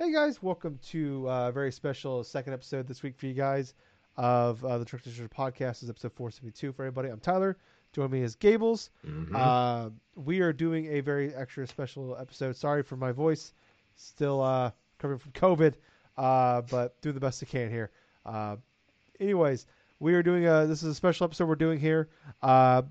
Hey guys, welcome to uh, a very special second episode this week for you guys of uh, the Trick Treasure podcast. This is episode 472 for everybody. I'm Tyler. Join me as Gables. Mhm. Uh, we are doing a very extra special episode. Sorry for my voice, still uh, recovering from COVID, uh, but do the best I can here. Uh, anyways, we are doing a. This is a special episode we're doing here. Uh,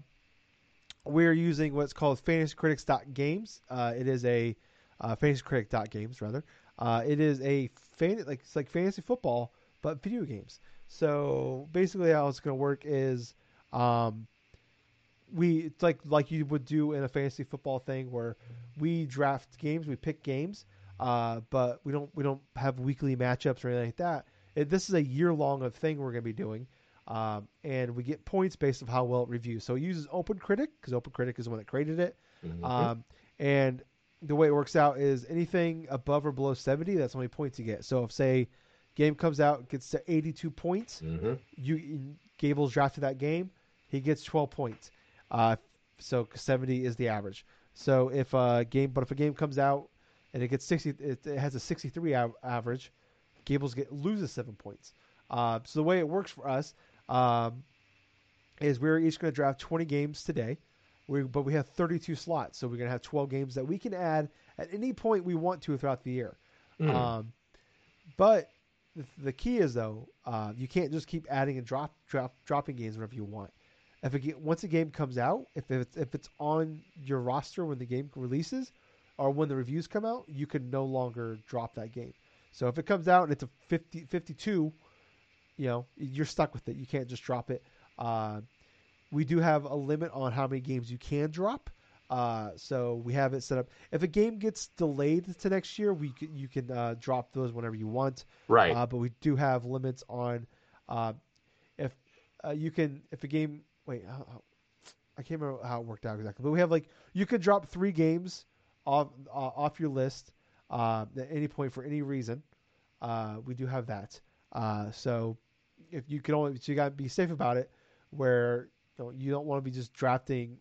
we are using what's called FantasyCritics.games. Uh, it is a uh, FantasyCritic.games rather. Uh, it is a fan like it's like fantasy football, but video games. So basically, how it's going to work is, um, we it's like like you would do in a fantasy football thing where we draft games, we pick games, uh, but we don't we don't have weekly matchups or anything like that. It, this is a year long of thing we're going to be doing, um, and we get points based on how well it reviews. So it uses OpenCritic because OpenCritic is the one that created it, Mhm. um, and the way it works out is anything above or below 70, that's how many points you get. So if say game comes out gets to 82 points, Mhm. you Gables drafted that game, he gets 12 points. Uh, so 70 is the average. So if a game, but if a game comes out and it gets 60, it, it has a 63 av- average, Gables get loses seven points. Uh, so the way it works for us um, is we're each going to draft 20 games today. We, but we have 32 slots, so we're going to have 12 games that we can add at any point we want to throughout the year. Mm. Um, but the, the key is though, uh, you can't just keep adding and drop, drop dropping games whenever you want. If ga- once a game comes out, if it's if it's on your roster when the game releases, or when the reviews come out, you can no longer drop that game. So if it comes out and it's a 50, 52, you know you're stuck with it. You can't just drop it. Uh, we do have a limit on how many games you can drop. Uh, so we have it set up. If a game gets delayed to next year, we can, you can uh, drop those whenever you want. Right. Uh, but we do have limits on uh, if uh, you can if a game wait I can't remember how it worked out exactly, but we have like you could drop three games off uh, off your list uh, at any point for any reason. Uh, we do have that. Uh, so if you can only so you got to be safe about it, where you, know, you don't want to be just drafting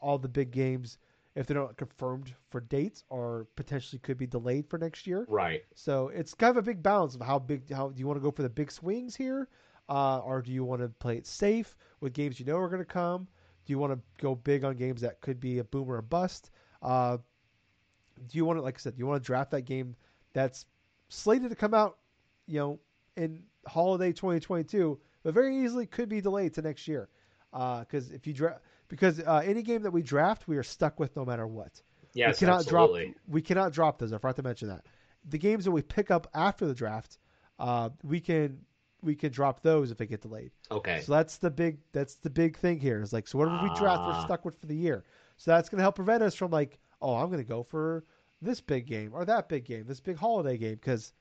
all the big games if they're not confirmed for dates or potentially could be delayed for next year. right. So it's kind of a big balance of how big, how do you want to go for the big swings here, uh, or do you want to play it safe with games you know are going to come? Do you want to go big on games that could be a boom or a bust? Uh, do you want to, like I said, do you want to draft that game that's slated to come out, you know, in holiday 2022, but very easily could be delayed to next year? Because if you draft, because uh, any game that we draft, we are stuck with no matter what Yes. we cannot absolutely. drop we cannot drop those. I forgot to mention that. The games that we pick up after the draft, uh, we can we can drop those if they get delayed. Okay. So that's the big that's the big thing here. Is like so whatever we draft, we're Ah. stuck with for the year. So that's gonna help prevent us from like, oh, I'm gonna go for this big game or that big game, this big holiday game because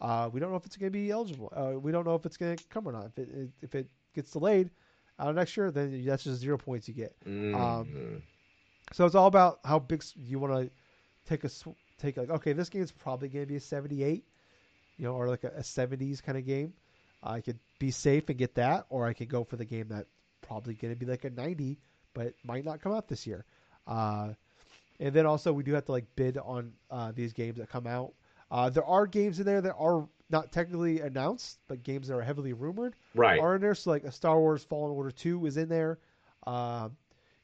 uh, we don't know if it's gonna be eligible. Uh, we don't know if it's gonna come or not. If it if it gets delayed uh, next year, then that's just zero points you get. Mhm. So it's all about how big you want to take a take like okay, this game is probably going to be a 78, you know, or like a, a 70s kind of game. I could be safe and get that, or I could go for the game that probably going to be like a 90, but might not come out this year. Uh, and then also we do have to like bid on uh, these games that come out. Uh, there are games in there that are not technically announced, but games that are heavily rumored right. are in there. So like a Star Wars Fallen Order two is in there. Um,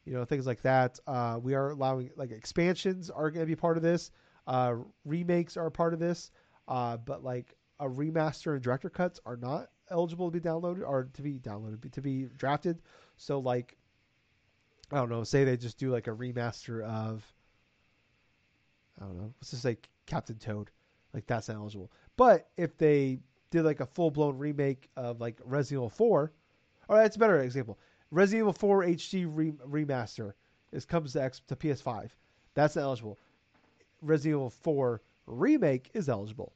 you know things like that. Uh, we are allowing like expansions are going to be part of this. Uh, remakes are part of this, uh, but like a remaster and director cuts are not eligible to be downloaded or to be downloaded to be drafted. So like I don't know, say they just do like a remaster of I don't know, let's just say Captain Toad, like that's not eligible. But if they did like a full blown remake of like Resident Evil 4, or that's a better example. Resident Evil 4 HD re- remaster is comes to X to PS5. That's not eligible. Resident Evil 4 remake is eligible.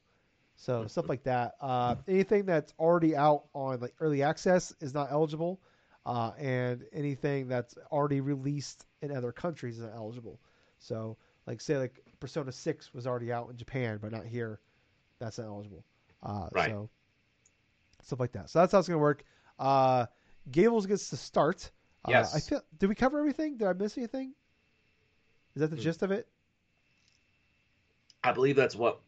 So stuff like that. Uh, anything that's already out on like early access is not eligible, uh, and anything that's already released in other countries is not eligible. So like say like Persona 6 was already out in Japan but not here, that's not eligible. Uh, Right. So stuff like that. So that's how it's gonna work. Uh, Gables gets to start. Uh, Yes. I feel. Did we cover everything? Did I miss anything? Is that the Hmm. gist of it? I believe that's what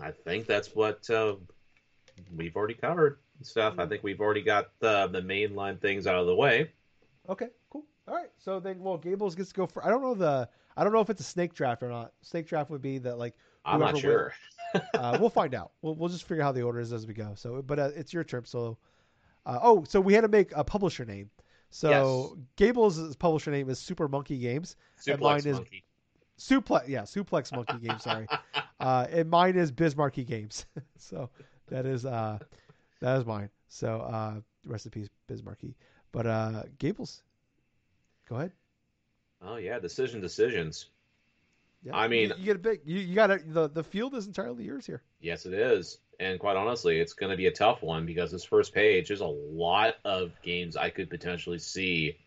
I think that's what uh, we've already covered stuff. I think we've already got the the mainline things out of the way. Okay, cool. All right. So then, well, Gables gets to go for. I don't know the. I don't know if it's a snake draft or not. Snake draft would be that like. I'm not sure. Uh, we'll find out. We'll we'll just figure out how the order is as we go. So, but uh, it's your turn. So, uh, oh, so we had to make a publisher name. So Gables' publisher name is Super Monkey Games. And mine Suplex is- monkey. Suplex, yeah, Suplex Monkey Games. Sorry, uh, and mine is Bismarcky Games. so that is uh, that is mine. So uh, rest in peace, Bismarcky. But uh, Gables, go ahead. Oh yeah, decision decisions. Yeah. I mean- you, you get a big. You, you got the the field is entirely yours here. Yes, it is. And quite honestly, it's going to be a tough one because this first page, there's a lot of games I could potentially see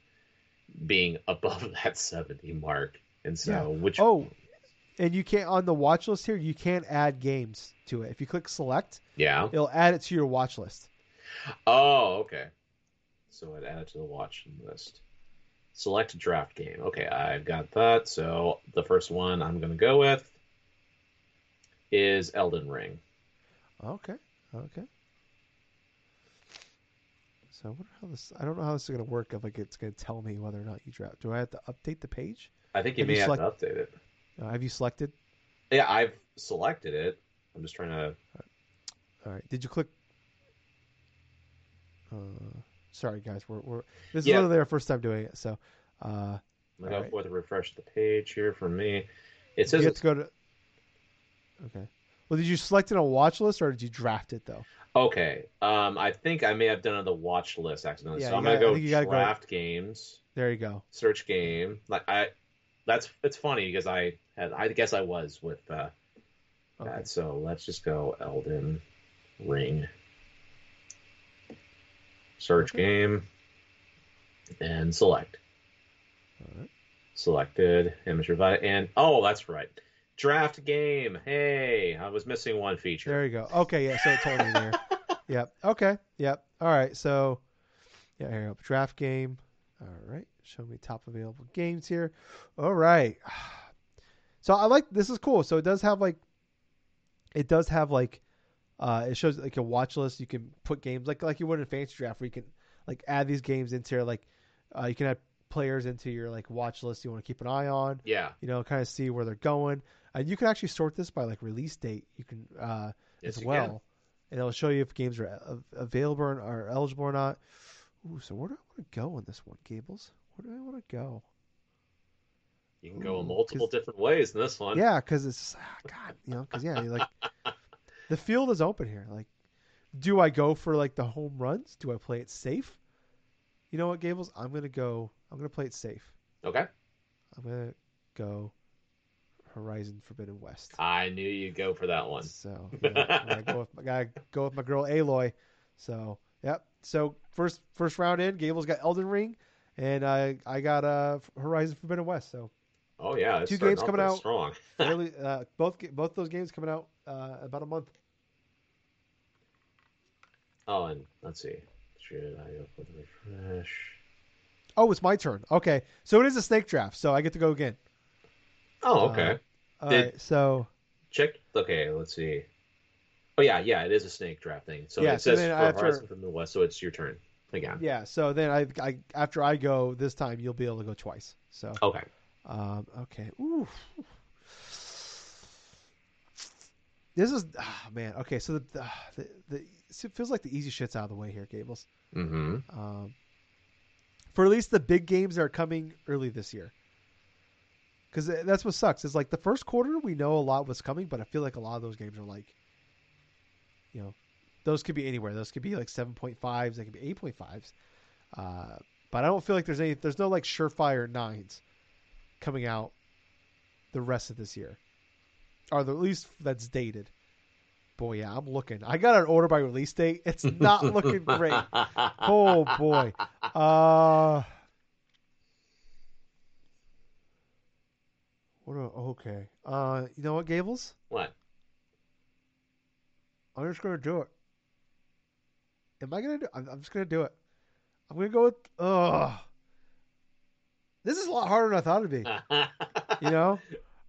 being above that 70 mark. And so, Yeah. which Oh, and you can't on the watch list here. You can't add games to it. If you click select, yeah. it'll add it to your watch list. Oh, okay. So I'd add it to the watch list. Select draft game. Okay, I've got that. So the first one I'm going to go with is Elden Ring. Okay. Okay. So I wonder how this. I don't know how this is going to work. If like it's going to tell me whether or not you draft. Do I have to update the page? I think you Have may you have select- to update it. Uh, have you selected? Yeah, I've selected it. I'm just trying to. All right. Did you click? Uh, sorry guys. We're we're. This is Yeah. literally our first time doing it. So. Uh, I'm going to go Alright. for the refresh the page here for me. It you says have it's to go to. Okay. Well, did you select it on watch list or did you draft it though? Okay. Um, I think I may have done it on the watch list accidentally. Yeah, so I'm gotta- gonna you go gotta go- draft games, There you go. search game. Like I, that's it's funny because I had I guess I was with uh, Okay. that. So let's just go Elden Ring. Search game, and select. All right. Selected image revive and oh that's right, draft game. Hey, I was missing one feature. There you go. Okay. Yeah. So it told me there. Yep. Okay. Yep. All right. So, yeah, here we go. Draft game. All right. Show me top available games here. All right. So I like this is cool. So it does have like, it does have like, uh, it shows like a watch list. You can put games like like you would in fantasy draft, where you can like add these games into your, like, uh, you can add players into your like watch list you want to keep an eye on. Yeah, You know, kind of see where they're going, and you can actually sort this by like release date. You can. uh yes, as well, can. and it'll show you if games are available or, or eligible or not. Ooh, so where do I want to go on this one, Gables? Where do I want to go? You can go in Ooh, multiple 'cause- different ways in this one. Yeah, because it's ah, God, you know, because yeah, like the field is open here. Like, do I go for like the home runs? Do I play it safe? You know what, Gables? I'm gonna go. I'm gonna play it safe. Okay. I'm gonna go Horizon Forbidden West. I knew you'd go for that one. So yeah, I go with I go with my girl Aloy. So yep. So first first round in, Gable's got Elden Ring, and I I got uh Horizon Forbidden West. So Oh yeah, Two games coming out. strong. really, uh, both both those games coming out uh, about a month. Oh, and let's see. Should I go for the refresh? Oh, it's my turn. Okay, so it is a snake draft, so I get to go again. Oh, Uh, okay. All Did- right, so Check. Okay, let's see. Oh yeah, yeah, it is a snake draft thing. So Yeah, it says for after- Horizon Forbidden West, so it's your turn again. yeah, so then I, I after I go this time, you'll be able to go twice. So Okay. Um, okay. Ooh. This is ah, man. Okay, so the, the the the it feels like the easy shit's out of the way here, Gables. Mm-hmm. Um, for at least the big games that are coming early this year. Because that's what sucks. Is like the first quarter we know a lot was coming, but I feel like a lot of those games are like, you know, those could be anywhere. Those could be like seven point fives. They could be eight point fives. Uh, but I don't feel like there's any. There's no like surefire nines coming out the rest of this year, or the, at least that's dated. Boy, yeah, I'm looking. I got an order by release date. It's not looking great. Oh boy. Uh What a, okay. Uh you know what, Gables? What? I'm just gonna do it. Am I gonna do I'm, I'm just gonna do it. I'm gonna go with ugh. This is a lot harder than I thought it'd be. You know?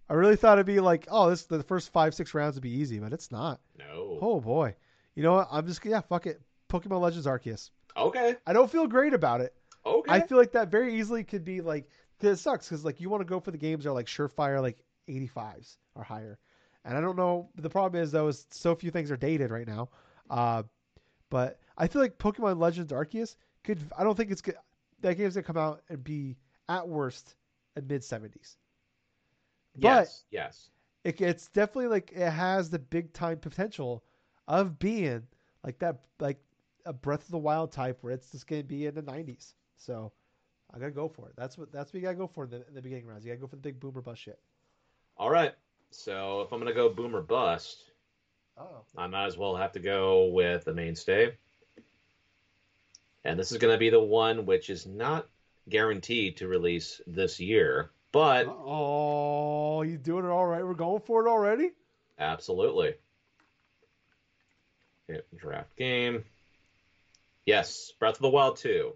I really thought it'd be like, oh, this the first five six rounds would be easy, but it's not. No. Oh boy, you know what? I'm just yeah, fuck it. Pokemon Legends Arceus. Okay. I don't feel great about it. Okay. I feel like that very easily could be like it sucks because like you want to go for the games that are like surefire like 85s or higher, and I don't know. The problem is though is so few things are dated right now. Uh, but I feel like Pokemon Legends Arceus could. I don't think it's good. That game's gonna come out and be at worst a mid 70s. Yes. Yes. It, it's definitely like it has the big time potential of being like that like a Breath of the Wild type where it's just gonna be in the 90s. So I gotta go for it. That's what that's what you gotta go for in the, in the beginning rounds. You gotta go for the big boomer bust shit. All right. So if I'm gonna go boomer bust, Oh, I might as well have to go with the mainstay. And this is gonna be the one which is not guaranteed to release this year, but oh, you doing it all right? We're going for it already. absolutely. Hit draft game. Yes, Breath of the Wild 2.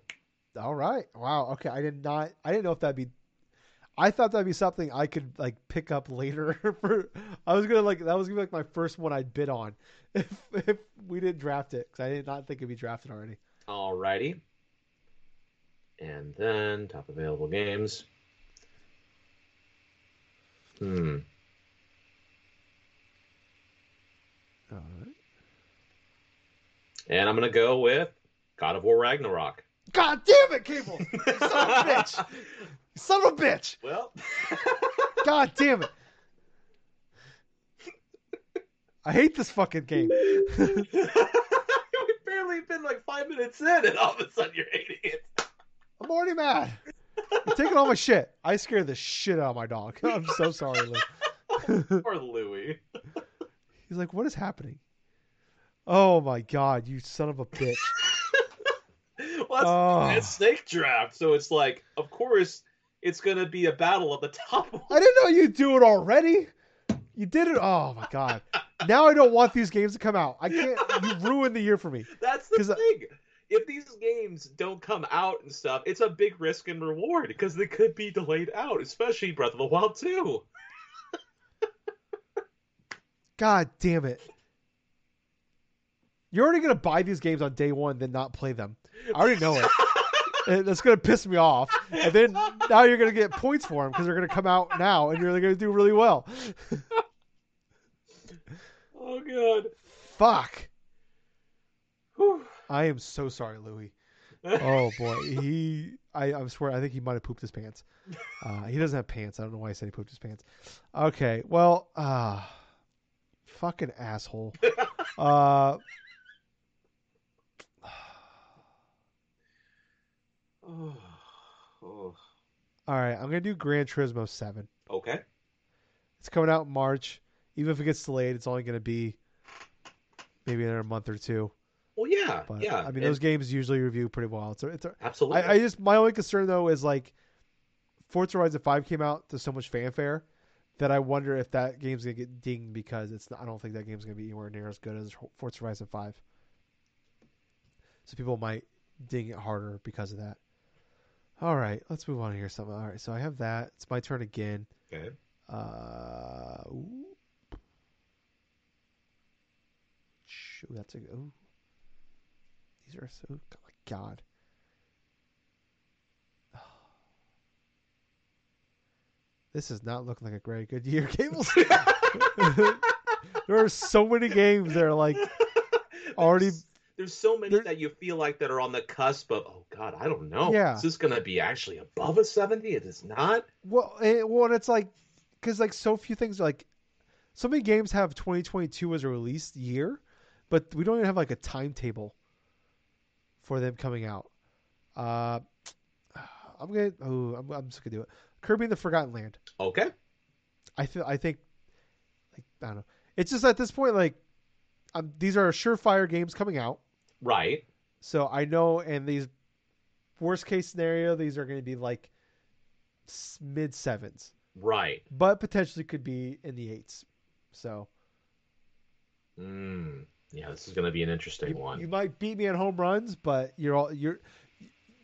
All right. Wow. Okay. I did not. I didn't know if that'd be. I thought that'd be something I could like pick up later. For I was gonna like that was gonna be like my first one I'd bid on if if we didn't draft it because I did not think it'd be drafted already. Alrighty. And then top available games. Hmm. All right. And I'm gonna go with God of War Ragnarok. God damn it, Gable! Son of a bitch! Son of a bitch! Well, God damn it! I hate this fucking game. we've barely been like five minutes in, and all of a sudden you're hating it. I'm already mad. You're taking all my shit. I scared the shit out of my dog. I'm so sorry, Lou. Poor Louie. He's like, what is happening? Oh my god, you son of a bitch. Well, that's, Oh. it's snake draft, so it's like, of course, it's gonna be a battle at the top. I didn't know you'd do it already. You did it. Oh my god. Now I don't want these games to come out. I can't. You ruined the year for me. That's the 'Cause I- thing. If these games don't come out and stuff, it's a big risk and reward because they could be delayed out, especially Breath of the Wild 2. God damn it. You're already gonna buy these games on day one, then not play them. I already know it. And that's gonna piss me off. And then now you're gonna get points for them because they're gonna come out now, and you're gonna do really well. Oh god. Fuck. Whew. I am so sorry, Louis. Oh boy, he. I, I swear, I think he might have pooped his pants. Uh, he doesn't have pants. I don't know why I said he pooped his pants. Okay, well, uh, fucking asshole. Uh, Oh. Oh. all right, I'm gonna do Gran Turismo Seven. Okay. It's coming out in March. Even if it gets delayed, it's only gonna be maybe another month or two. Well, yeah, But yeah. I mean, and- those games usually review pretty well. It's a, it's a, absolutely. I, I just my only concern though is like Forza Horizon Five came out to so much fanfare that I wonder if that game's gonna get dinged because it's I don't think that game's gonna be anywhere near as good as Forza Horizon Five. So people might ding it harder because of that. All right, let's move on here. Something. All right, so I have that. It's my turn again. okay. Uh, ooh. Shoot, that's a ooh. These are so. Oh my God. This is not looking like a very good year, Gables. there are so many games that are like already. There's, there's so many there- that you feel like that are on the cusp of. Oh God, I don't know. Yeah. Is this gonna be actually above a seventy? It is not. Well, it, well, and it's like because like so few things are like so many games have 2022 as a release year, but we don't even have like a timetable for them coming out. Uh, I'm gonna. Oh, I'm, I'm just gonna do it. Kirby and the Forgotten Land. Okay. I feel. I think. Like I don't know. It's just at this point like, um, these are surefire games coming out. Right. So I know, and these worst case scenario, these are going to be like mid sevens, Right. but potentially could be in the eights. So Mm. Yeah, this is gonna be an interesting you, one. you might beat me on home runs, but you're all you're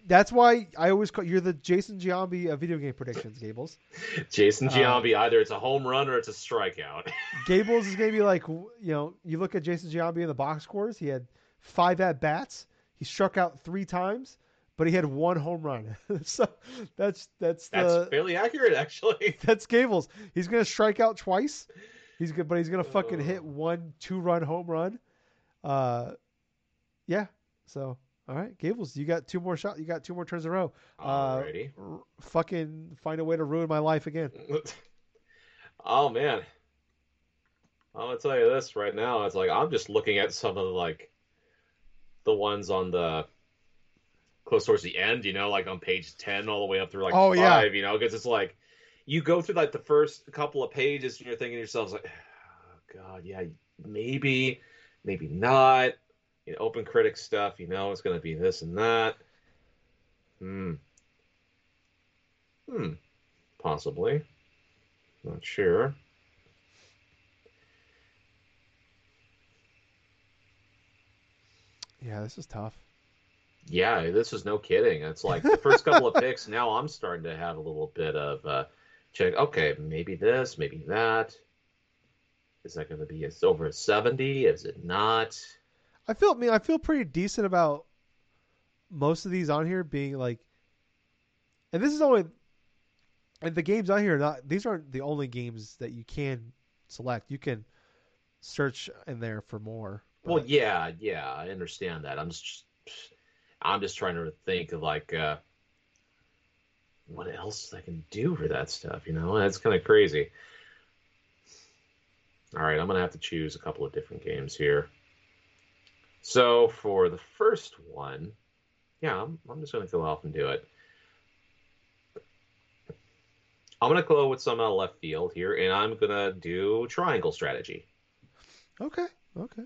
That's why I always call you're the Jason Giambi of video game predictions, Gables. Jason Uh, Giambi, either it's a home run or it's a strikeout. Gables is gonna be like, you know, you look at Jason Giambi in the box scores. He had five at bats. He struck out three times, but he had one home run. so that's that's That's the fairly accurate, actually. that's Gables. He's gonna strike out twice. He's good, but he's gonna fucking hit one two run home run. Uh, yeah. So all right, Gables, you got two more shots. You got two more turns in a row. Uh, Alrighty. R- fucking find a way to ruin my life again. oh man, I'm gonna tell you this right now. It's like I'm just looking at some of the like the ones on the close towards the end. You know, like on page ten all the way up through like Oh, yeah. five. You know, because it's like you go through like the first couple of pages and you're thinking to yourself like, oh, God, yeah, maybe, maybe not. You know, open critic stuff. You know, it's gonna be this and that. Hmm. Hmm. Possibly. Not sure. Yeah, this is tough. Yeah, this is no kidding. It's like the first couple of picks. Now I'm starting to have a little bit of uh, check. Okay, maybe this, maybe that. Is that going to be it's over seventy? Is it not? I feel. I mean, I feel pretty decent about most of these on here being like, and this is only, and the games on here are not. These aren't the only games that you can select. You can search in there for more. Well, yeah, yeah, I understand that. I'm just, I'm just trying to think of like, uh, what else I can do for that stuff. You know, that's kind of crazy. All right, I'm gonna have to choose a couple of different games here. So for the first one, yeah, I'm, I'm just gonna go off and do it. I'm gonna go with some out of left field here, and I'm gonna do triangle strategy. Okay. Okay.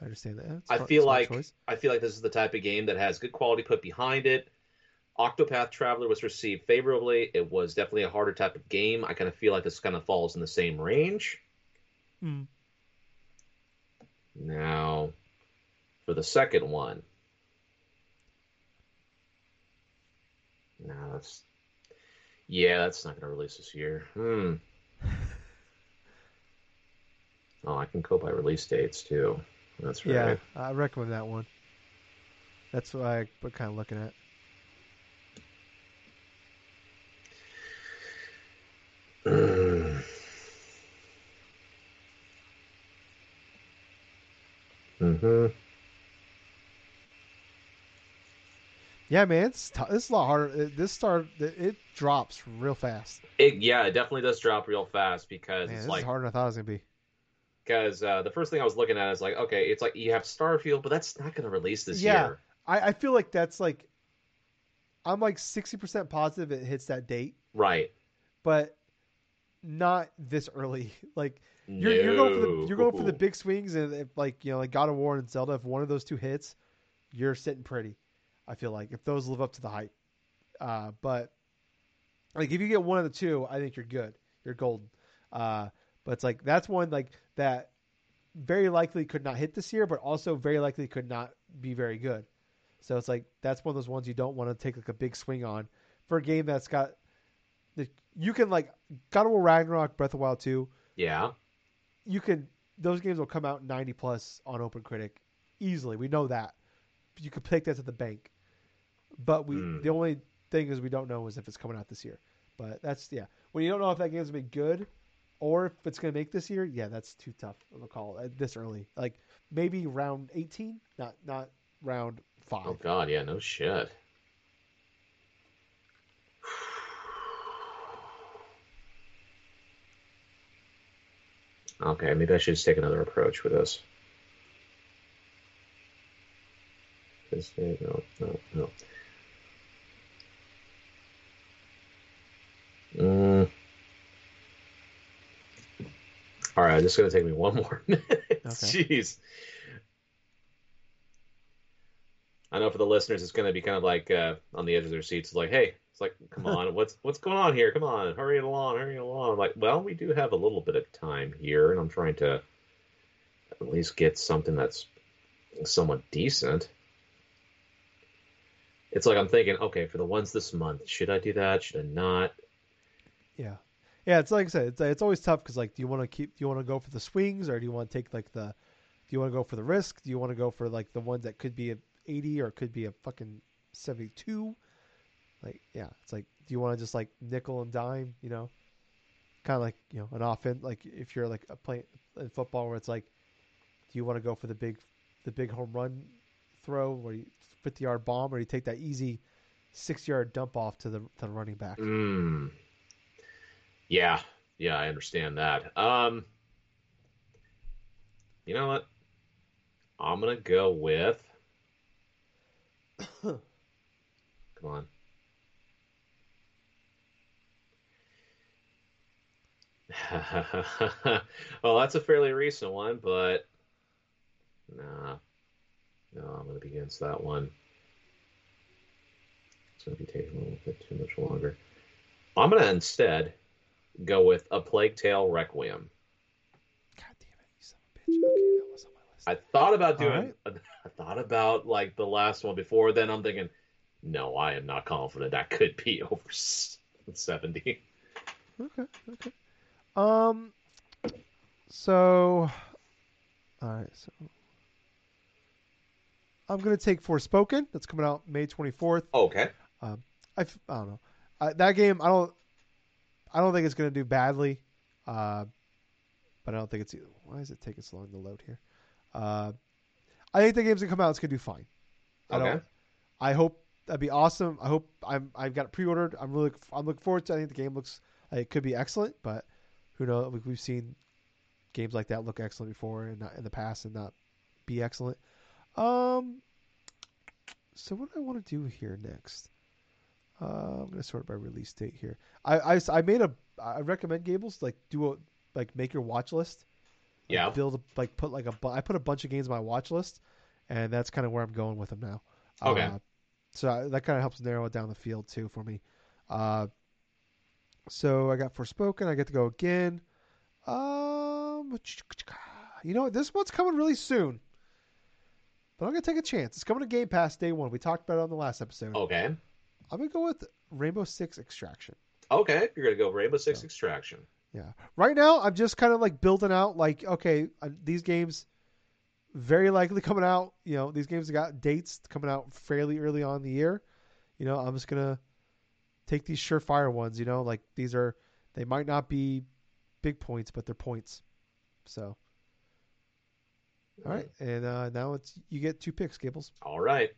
I understand that. I feel like choice. I feel like this is the type of game that has good quality put behind it. Octopath Traveler was received favorably. It was definitely a harder type of game. I kind of feel like this kind of falls in the same range. Hmm. Now, for the second one, no, that's yeah, that's not going to release this year. Hmm. Oh, I can go by release dates too. That's right. Yeah, I recommend that one. That's what I am kind of looking at. Mm-hmm. Yeah, man, it's t- this is a lot harder. It- This start it, it drops real fast. It, yeah, it definitely does drop real fast because Man, it's like harder than I thought it was gonna be. because uh, the first thing I was looking at is like okay, it's like you have Starfield, but that's not going to release this Yeah. year. I, I feel like that's like I'm like sixty percent positive it hits that date, Right. but not this early. Like you're, you're going for the you're going for the big swings, and if like you know like God of War and Zelda, if one of those two hits, you're sitting pretty. I feel like if those live up to the hype, uh, but like if you get one of the two, I think you're good. You're golden. Uh, but it's like that's one like that very likely could not hit this year, but also very likely could not be very good. So it's like that's one of those ones you don't want to take like a big swing on for a game that's got you can like God of War Ragnarok, Breath of the Wild 2, Yeah. you can those games will come out 90 plus on Open Critic easily. We know that. You could take that to the bank. But we Hmm. the only thing is we don't know is if it's coming out this year. But that's yeah. When you don't know if that game's gonna be good or if it's gonna make this year, yeah, that's too tough of a call uh, this early. Like maybe round 18, not not round five. Oh God, yeah, no shit. Okay, maybe I should just take another approach with this. This no, no, no. Mm. All right, it's gonna take me one more minute. Jeez. I know for the listeners, it's going to be kind of like uh, on the edge of their seats. It's like, hey, it's like, come on, what's what's going on here? Come on, hurry it along, hurry it along. Like, well, we do have a little bit of time here, and I'm trying to at least get something that's somewhat decent. it's like I'm thinking, okay, for the ones this month, should I do that? Should I not? Yeah, yeah. It's like I said, it's it's always tough because like, do you want to keep? Do you want to go for the swings or do you want to take like the? Do you want to go for the risk? Do you want to go for like the ones that could be a eighty or it could be a fucking seventy two? Like, yeah, it's like, do you want to just like nickel and dime? You know, kind of like you know an offense. Like if you're like a play in football where it's like, do you want to go for the big, the big home run throw where you fifty yard bomb, or you take that easy six yard dump off to the to the running back? Mm. Yeah, yeah, I understand that. Um, you know what? I'm gonna go with. Come on. well, that's a fairly recent one, but nah, no, I'm gonna be against that one. It's gonna be taking a little bit too much longer. I'm gonna instead go with a Plague Tale Requiem. God damn it, you son of a bitch. Okay, that was on. I thought about doing. Alright. I thought about like the last one before. Then I'm thinking, no, I am not confident that could be over seventy. Okay, okay. Um, so, all right, so I'm gonna take Forspoken. That's coming out May 24th. Okay. Um I, I don't know. I, that game, I don't, I don't think it's gonna do badly. Uh, but I don't think it's. Why is it taking so long to load here? Uh, I think the game's gonna come out. It's gonna do fine. I Okay. don't. I hope that'd be awesome. I hope I'm. I've got it pre-ordered. I'm really. I'm looking forward to. it. I think the game looks. Like it could be excellent, but who knows? We- We've seen games like that look excellent before and not in the past and not be excellent. Um. So what do I want to do here next? Uh, I'm gonna sort by release date here. I, I, I made a I recommend Gables like do a like make your watch list. Yeah. Build a, like put like a bu- I put a bunch of games on my watch list, and that's kind of where I'm going with them now. Okay. Uh, so that kind of helps narrow it down the field too for me. Uh, so I got Forspoken. I get to go again. Um, you know what? This one's coming really soon. But I'm gonna take a chance. It's coming to Game Pass day one. We talked about it on the last episode. Okay. I'm gonna go with Rainbow Six Extraction. Okay. You're gonna go Rainbow Six So- Extraction. Yeah. Right now, I'm just kind of like building out. Like, okay, uh, these games very likely coming out. You know, these games got dates coming out fairly early on in the year. You know, I'm just gonna take these surefire ones. You know, like these are they might not be big points, but they're points. So, all right, and uh, now it's you get two picks, Gables. All right.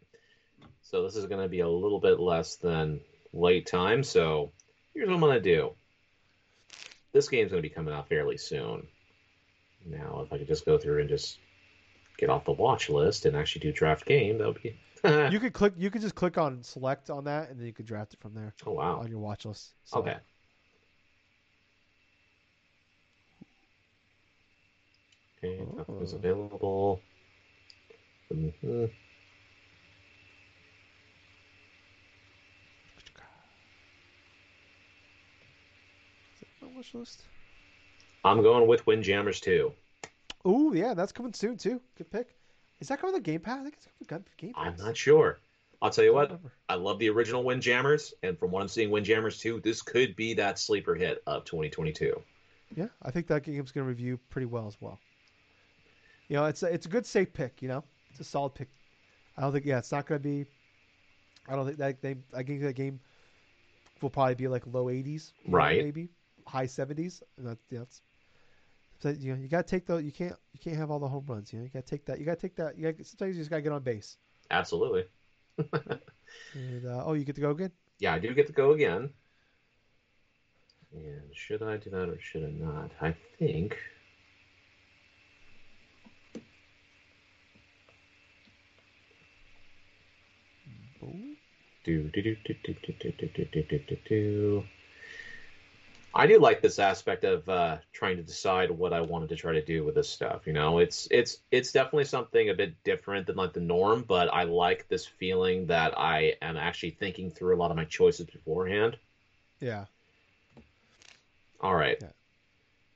So this is going to be a little bit less than late time. So here's what I'm going to do. This game's going to be coming out fairly soon. Now, if I could just go through and just get off the watch list and actually do draft game, that would be. You could click. You could just click on select on that, and then you could draft it from there oh wow. on your watch list. So, Okay. Okay, is Oh. available. Mhm. Is that my watch list? I'm going with Windjammers 2. Oh yeah, that's coming soon too. Good pick. Is that coming to Game Pass? I think it's coming to Game Pass. I'm not sure. I'll tell you I what, remember. I love the original Windjammers, and from what I'm seeing, Windjammers 2, this could be that sleeper hit of 2022. Yeah, I think that game's going to review pretty well as well. You know, it's a, it's a good safe pick. You know, it's a solid pick. I don't think yeah, it's not going to be. I don't think that they. I think that game will probably be like low 80s, you know, Right. Maybe high 70s. And that, yeah, so, you know, you got to take the. You can't. You can't have all the home runs. You know, you got to take that. You got to take that. You gotta, sometimes you just got to get on base. Absolutely. And uh, oh, you get to go again. Yeah, I do get to go again. And should I do that or should I not? I think. Do, do, do, do, do, do, do, do, do, do, do. I do like this aspect of uh, trying to decide what I wanted to try to do with this stuff. You know, it's it's it's definitely something a bit different than like the norm, but I like this feeling that I am actually thinking through a lot of my choices beforehand. Yeah. All right, Yeah.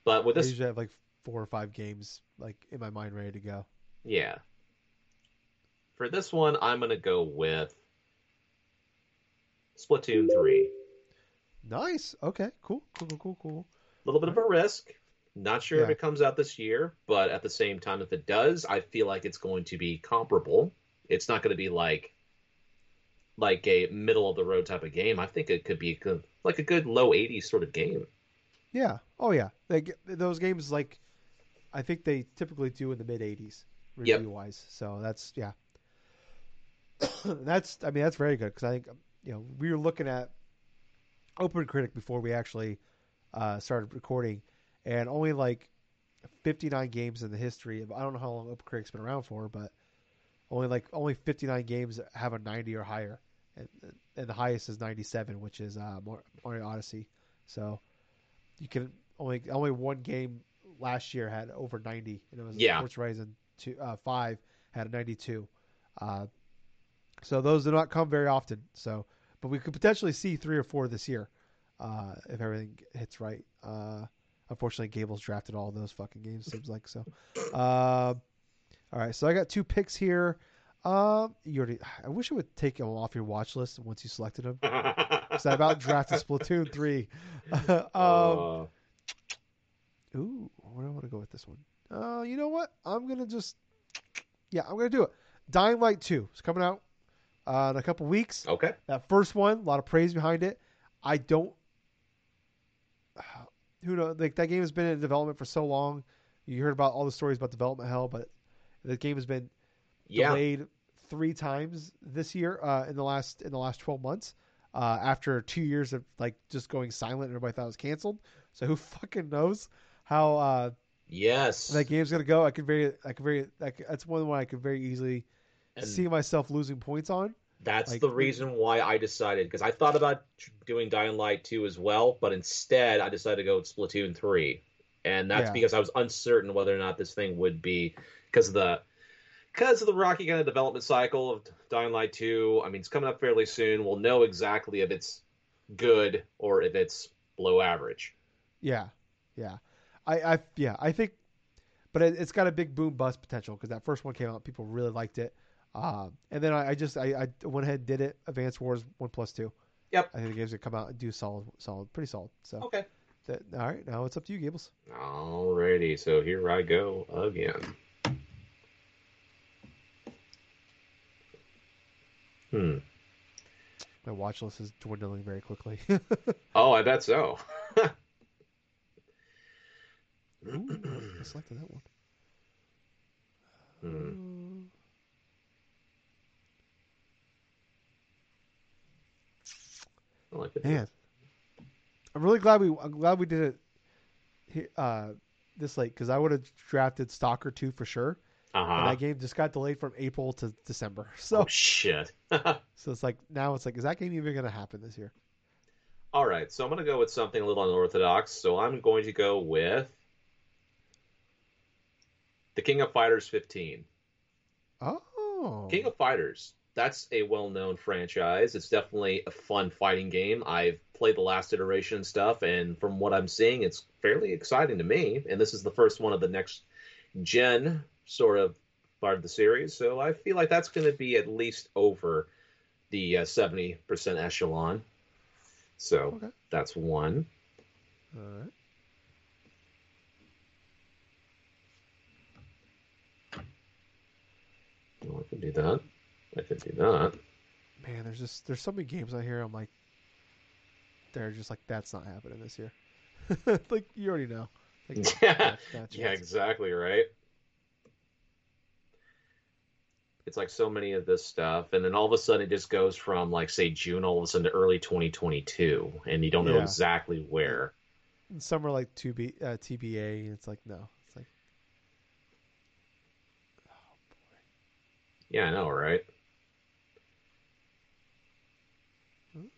but with this, I usually have like four or five games like in my mind ready to go. yeah, for this one, I'm gonna go with Splatoon 3. Nice. Okay. Cool. Cool. Cool. Cool. Cool. A little bit of a risk. Not sure if it comes out this year, but at the same time, if it does, I feel like it's going to be comparable. It's not going to be like like a middle of the road type of game. I think it could be a good, like a good low 80s sort of game. Yeah. Oh yeah. Like those games, like I think they typically do in the mid 80s Yep. review wise. So that's yeah. that's I mean that's very good because I think you know we were looking at Open Critic before we actually uh, started recording, and only like 59 games in the history of I don't know how long Open Critic's been around for, but only like only 59 games have a 90 or higher, and, and the highest is 97, which is uh, Mario Odyssey. So you can only only one game last year had over 90, and it was Yeah. Forza Horizon two, uh, five had a 92. Uh, so those do not come very often. So, but we could potentially see three or four this year uh, if everything hits right. Uh, unfortunately, Gable's drafted all those fucking games. Seems like so. Uh, all right, so I got two picks here. Um, you already. I wish it would take them off your watch list once you selected them. Because I about drafted Splatoon three. um, Uh, Ooh, where do I want to go with this one? Uh, you know what? I'm gonna just, yeah, I'm gonna do it. Dying Light two is coming out uh, in a couple weeks. okay. That first one, a lot of praise behind it. I don't. Who knows? Like that game has been in development for so long. You heard about all the stories about development hell, but the game has been Yeah. delayed three times this year uh, in the last in the last 12 months uh, after two years of like just going silent and everybody thought it was canceled so who fucking knows how uh, Yes. that game's gonna go i could very i could very like that's one one i could very easily And see myself losing points on that's like- the reason why I decided because I thought about doing Dying Light 2 as well, but instead I decided to go with Splatoon 3. And that's Yeah. because I was uncertain whether or not this thing would be because of the because of the rocky kind of development cycle of Dying Light 2. I mean, it's coming up fairly soon. We'll know exactly if it's good or if it's below average. yeah yeah i i yeah i think but it, it's got a big boom bust potential because that first one came out people really liked it um, and then I, I just I, I went ahead and did it Advance Wars 1 plus 2 Yep. i think the game's gonna come out and do solid solid pretty solid so Okay. That, all right, now it's up to you, Gables. Alrighty, so here I go again. Hmm. My watch list is dwindling very quickly. Oh, I bet so. Ooh, I selected that one. Hmm. I like it. Man, I'm really glad we. I'm glad we did it. Uh, this late because I would have drafted Stalker two for sure, Uh-huh. that game just got delayed from April to December. So, Oh shit. so it's like now it's like, is that game even going to happen this year? All right, so I'm going to go with something a little unorthodox. So I'm going to go with the King of Fighters 15. Oh, King of Fighters. That's a well-known franchise. It's definitely a fun fighting game. I've played the last iteration stuff, and from what I'm seeing, it's fairly exciting to me. And this is the first one of the next gen sort of part of the series, so I feel like that's going to be at least over the uh, 70% echelon. So Okay. that's one. All right. Oh, I can do that. I can do that. Man, there's just there's so many games out here. I'm like, they're just like that's not happening this year. like you already know. Like, Yeah. Yeah, exactly right. It's like so many of this stuff, and then all of a sudden it just goes from like say June all of a sudden to early 2022, and you don't know Yeah. exactly where. And some are like to be uh, TBA. And it's like no. It's like Yeah, I know, right?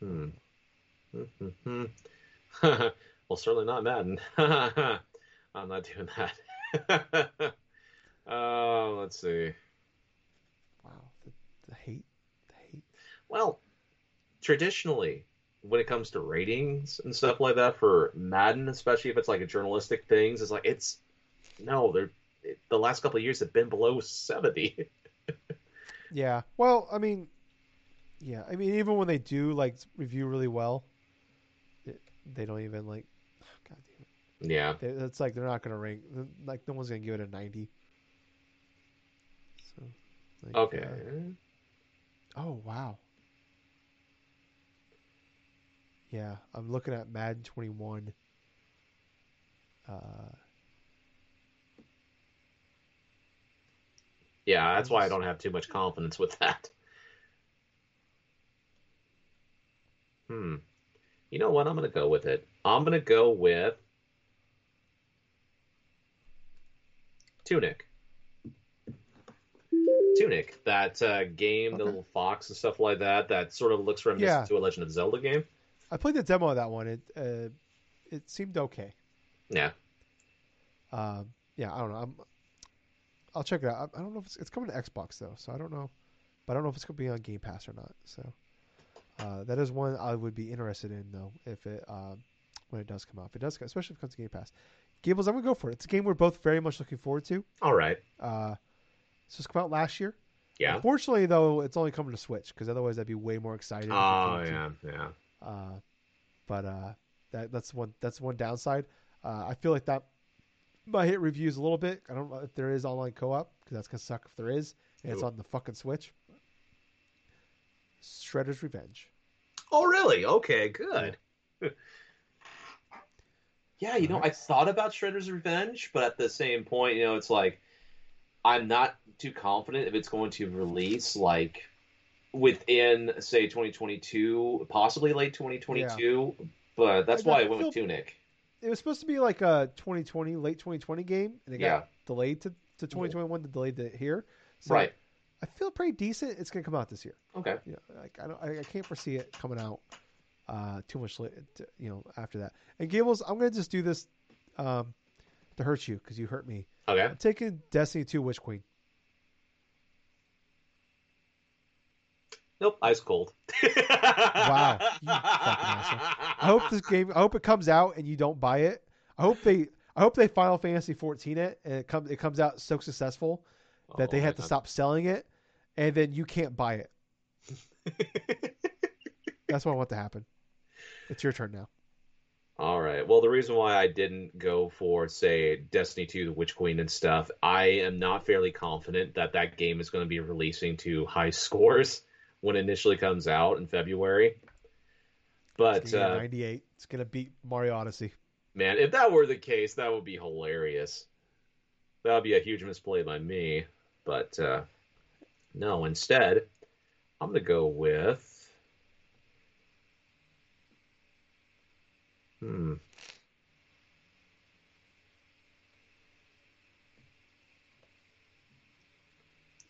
Hmm. Well, certainly not Madden. I'm not doing that. Oh, let's see. wow, the, the hate, the hate. Well, traditionally, when it comes to ratings and stuff like that for Madden, especially if it's like a journalistic things, it's like it's no, they're it, the last couple of years have been below seventy. Yeah. Well, I mean, Yeah, I mean, even when they do like review really well, it, they don't even like. God damn Yeah. it! They- It's like they're not gonna rank. Like no one's gonna give it a ninety. So. like, Okay. uh, oh wow. Yeah, I'm looking at Madden 21. Uh, Yeah, that's why I don't have too much confidence with that. Hmm. You know what? I'm going to go with it. I'm going to go with Tunic. Tunic, that uh, game, the little fox and stuff like that, that sort of looks reminiscent Yeah. to a Legend of Zelda game. I played the demo of that one. It uh, it seemed okay. Yeah. Um, yeah, I don't know. I'm, I'll check it out. I, I don't know if it's, it's coming to Xbox though, so I don't know. But I don't know if it's gonna be on Game Pass or not. So uh, that is one I would be interested in though if it um, when it does come out. If it does, especially if it comes to Game Pass. Gables, I'm gonna go for it. It's a game we're both very much looking forward to. All right. Uh, it's just come out last year. Yeah. Unfortunately, though, it's only coming to Switch because otherwise I'd be way more excited. Oh, came to- yeah. Yeah. uh, but uh, that that's one that's one downside. Uh, I feel like that might hit reviews a little bit. I don't know if there is online co-op because that's gonna suck if there is, and it's on the fucking Switch. Shredder's Revenge. Oh, really? Okay, good. yeah, you know, I thought about Shredder's Revenge, but at the same point, you know, it's like I'm not too confident if it's going to release like within say 2022, possibly late 2022. But that's I- why I went with Tunic. It was supposed to be like a 2020 late 2020 game, and it Yeah. got delayed to, to 2021 to delayed to here. So Right. I feel pretty decent. It's gonna come out this year. Okay. Yeah, like I don't, I, I can't foresee it coming out uh, too much, la- t- you know, after that. And Gables, I'm gonna just do this um, to hurt you because you hurt me. Okay. I'm taking Destiny 2 Witch Queen. Nope. Ice cold. Wow, you fucking asshole. I hope this game. I hope it comes out and you don't buy it. I hope they. I hope they Final Fantasy 14 it and it comes. It comes out so successful that they Oh, have to man. stop selling it, and then you can't buy it. That's what I want to happen. It's your turn now. All right. Well, the reason why I didn't go for, say, Destiny 2, the Witch Queen and stuff, I am not fairly confident that that game is going to be releasing to high scores when it initially comes out in February. But, It's uh, 98. It's gonna beat Mario Odyssey. man, if that were the case, that would be hilarious. That would be a huge misplay by me. But, uh, no, instead, I'm going to go with. Hmm.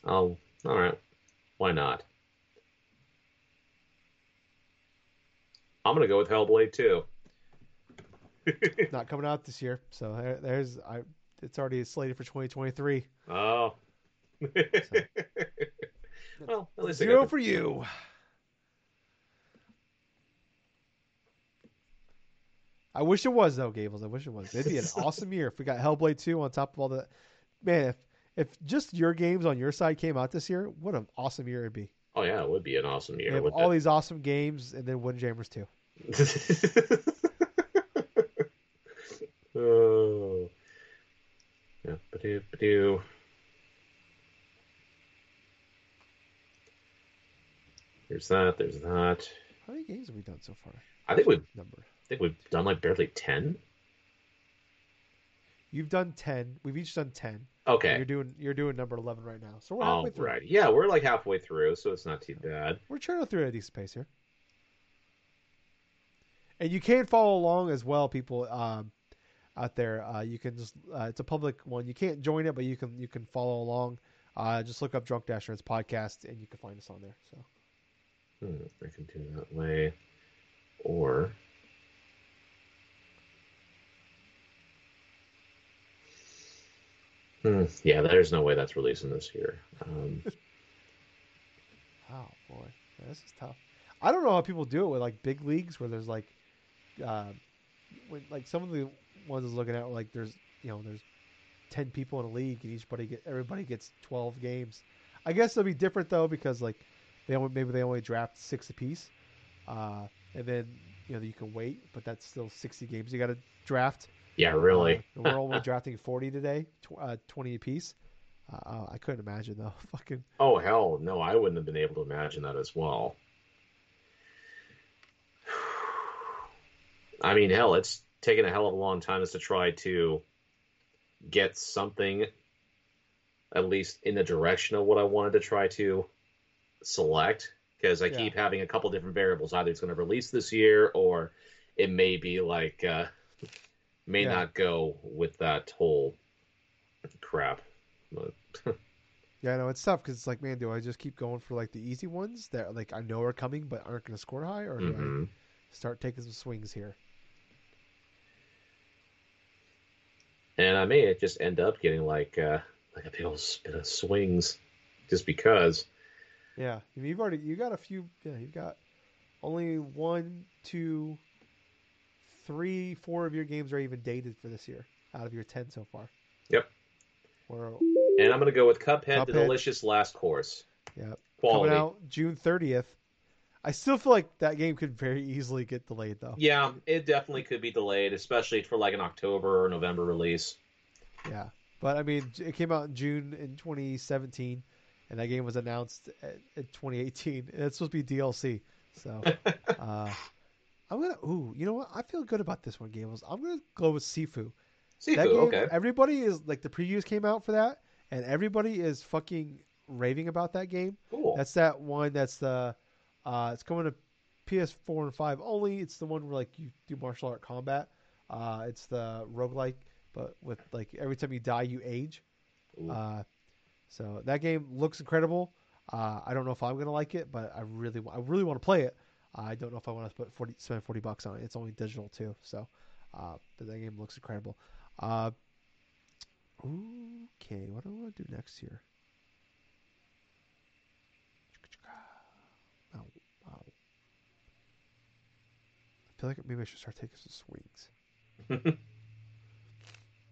Oh, all right. Why not? I'm gonna go with Hellblade too. Not coming out this year, so there, there's. I. It's already slated for 2023. Oh. Well, at least Zero for you. I wish it was though, Gables. I wish it was. It'd be an awesome year if we got Hellblade 2 on top of all the. Man, if if just your games on your side came out this year, what an awesome year it'd be. Oh yeah, it would be an awesome year. with all these awesome games and then Windjammers 2. oh. Yeah, ba-doo, ba-doo. There's that. There's that. How many games have we done so far? I think we've Number. I think we've done like barely ten. You've done 10. We've each done 10. Okay. You're doing you're doing number 11 right now. So we're halfway through. right. Yeah, we're like halfway through, so it's not too bad. We're churning through at a decent pace here. And you can follow along as well, people um, out there. Uh, you can just uh, it's a public one. You can't join it, but you can you can follow along. Uh, just look up Drunk Dash Nerds podcast, and you can find us on there. So Hmm, I can do that way. Or Hmm, yeah, there's no way that's releasing this year. Um, oh boy, this is tough. I don't know how people do it with like big leagues where there's like, uh, when, like some of the ones I was looking at like there's you know there's ten people in a league and each buddy get everybody gets twelve games. I guess it'll be different though because like they only maybe they only draft six apiece, uh, and then you know you can wait, but that's still sixty games you got to draft. Yeah, really. Uh, we're only drafting forty today, tw- uh, twenty apiece. Uh, I couldn't imagine though. Fucking. Oh hell, no! I wouldn't have been able to imagine that as well. I mean, hell, it's taken a hell of a long time just to try to get something at least in the direction of what I wanted to try to select because I Yeah. keep having a couple different variables. Either it's going to release this year or it may be like uh, may Yeah. not go with that whole crap. But, Yeah, I know it's tough because it's like, man, do I just keep going for like the easy ones that like I know are coming but aren't going to score high, or do mhm. I start taking some swings here? and I may just end up getting like uh, like a big old bit of swings just because. Yeah, I mean, you've already you got a few. Yeah, you've got only one, two, three, four of your games are even dated for this year out of your ten so far. Yep. Or And I'm gonna go with Cuphead, the delicious last course. Yep. Quality. coming out June thirtieth. I still feel like that game could very easily get delayed though. Yeah, it definitely could be delayed, especially for like an October or November release. Yeah, but I mean, it came out in June in 2017, and that game was announced at, at 2018. And it's supposed to be DLC. So uh, I'm gonna. Ooh, you know what? I feel good about this one, Gables. I'm gonna go with Sifu. Sifu, that game, okay. everybody is like the previews came out for that, and everybody is fucking raving about that game. Cool. That's that one. That's the. Uh, it's coming to PS4 and 5 only. It's the one where like you do martial art combat. Uh, it's the roguelike, but with like every time you die, you age. Uh, so that game looks incredible. Uh, I don't know if I'm gonna like it, but I really, I really want to play it. I don't know if I want to put 40, spend 40 bucks on it. It's only digital too, so. Uh, but that game looks incredible. Uh, okay, what do I want to do next here? Ow. I feel like maybe I should start taking some swings.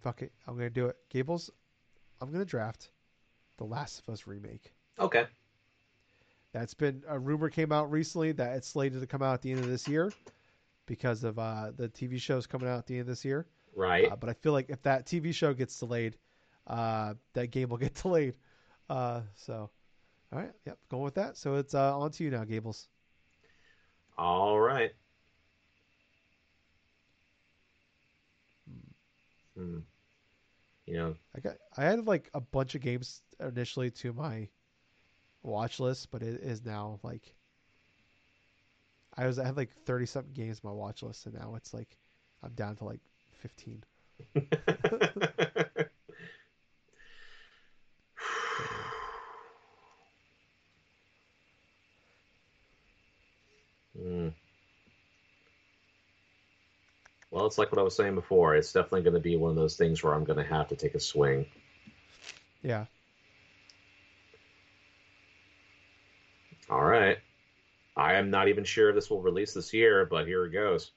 Fuck it, I'm gonna do it. Gables, I'm gonna draft the Last of Us remake. okay. That's been a rumor came out recently that it's slated to come out at the end of this year because of uh, the TV shows coming out at the end of this year. Right. Uh, but I feel like if that TV show gets delayed, uh, that game will get delayed. Uh, so, all right, yep, going with that. So it's uh, on to you now, Gables. All right. Hmm. You know, I got I had like a bunch of games initially to my watch list, but it is now like I was I had like thirty something games on my watch list, and now it's like I'm down to like fifteen. Hmm. Well, it's like what I was saying before. It's definitely going to be one of those things where I'm going to have to take a swing. Yeah, All right. I am not even sure if this will release this year, but here it goes.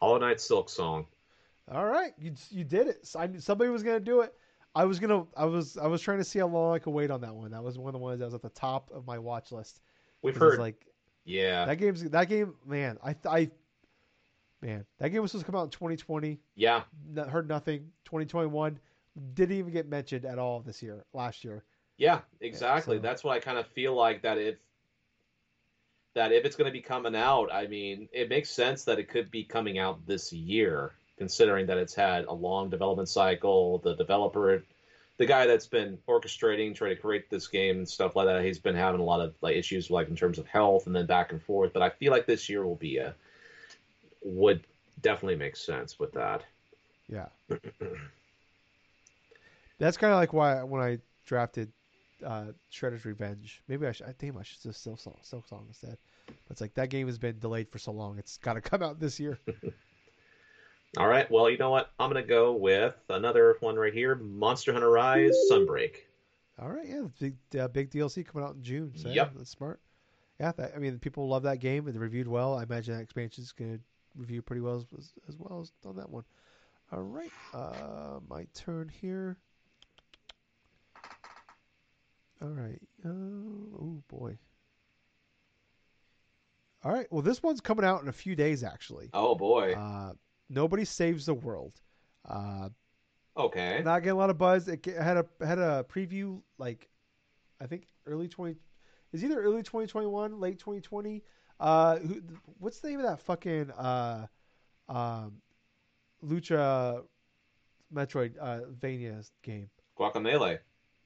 Hollow Knight Silksong. all right, you you did it. I somebody was gonna do it. I was gonna I was I was trying to see how long I could wait on that one. That was one of the ones that was at the top of my watch list. We've heard, like yeah, that game's that game, man. I I man, that game was supposed to come out in 2020. yeah, n- heard nothing. 2021 didn't even get mentioned at all this year. Last year, yeah, exactly. so- That's what I kind of feel like that if that if it's going to be coming out, I mean, it makes sense that it could be coming out this year, considering that it's had a long development cycle. The developer, the guy that's been orchestrating, trying to create this game and stuff like that, he's been having a lot of like issues, like in terms of health and then back and forth. But I feel like this year will be a would definitely make sense with that. yeah. That's kind of like why when I drafted uh, Shredder's Revenge, maybe I should. I think I should just Silksong, Silk Song instead. But it's like that game has been delayed for so long; it's got to come out this year. All right. Well, you know what? I'm going to go with another one right here Monster Hunter Rise Sunbreak. All right, yeah, big uh, big DLC coming out in June. So yeah, that's smart. Yeah, that, I mean, people love that game and reviewed well. I imagine that expansion is going to review pretty well as, as, as well as on that one. All right, uh, my turn here. All right. Uh, oh boy. All right. Well, this one's coming out in a few days, actually. Oh boy. Uh, Nobody saves the world. Uh, okay. not getting a lot of buzz. It had a had a preview like, I think early twenty, is either early twenty twenty one, late twenty twenty. Uh, who, what's the name of that fucking uh, um, Lucha Metroid uh, Vania game? Guacamole.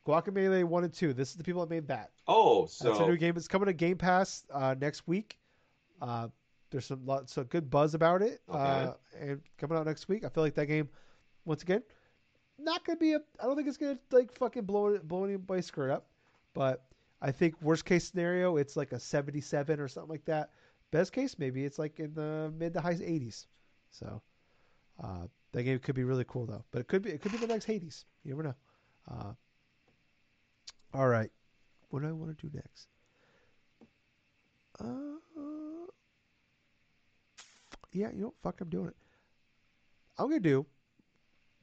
Guacamelee one and two. This is the people that made that. Oh, That's a so new game. It's coming to Game Pass uh, next week. Uh, there's some lots of good buzz about it, uh, and coming out next week. I feel like that game, once again, not gonna be a. I don't think it's gonna like fucking blow blow anybody's skirt up, but I think worst case scenario, it's like a 77 or something like that. Best case, maybe it's like in the mid to high 80s. So uh, that game could be really cool though. But it could be it could be the next Hades. You never know. Uh, all right, what do I want to do next? Uh, yeah, you know, fuck, I'm doing it. I'm gonna do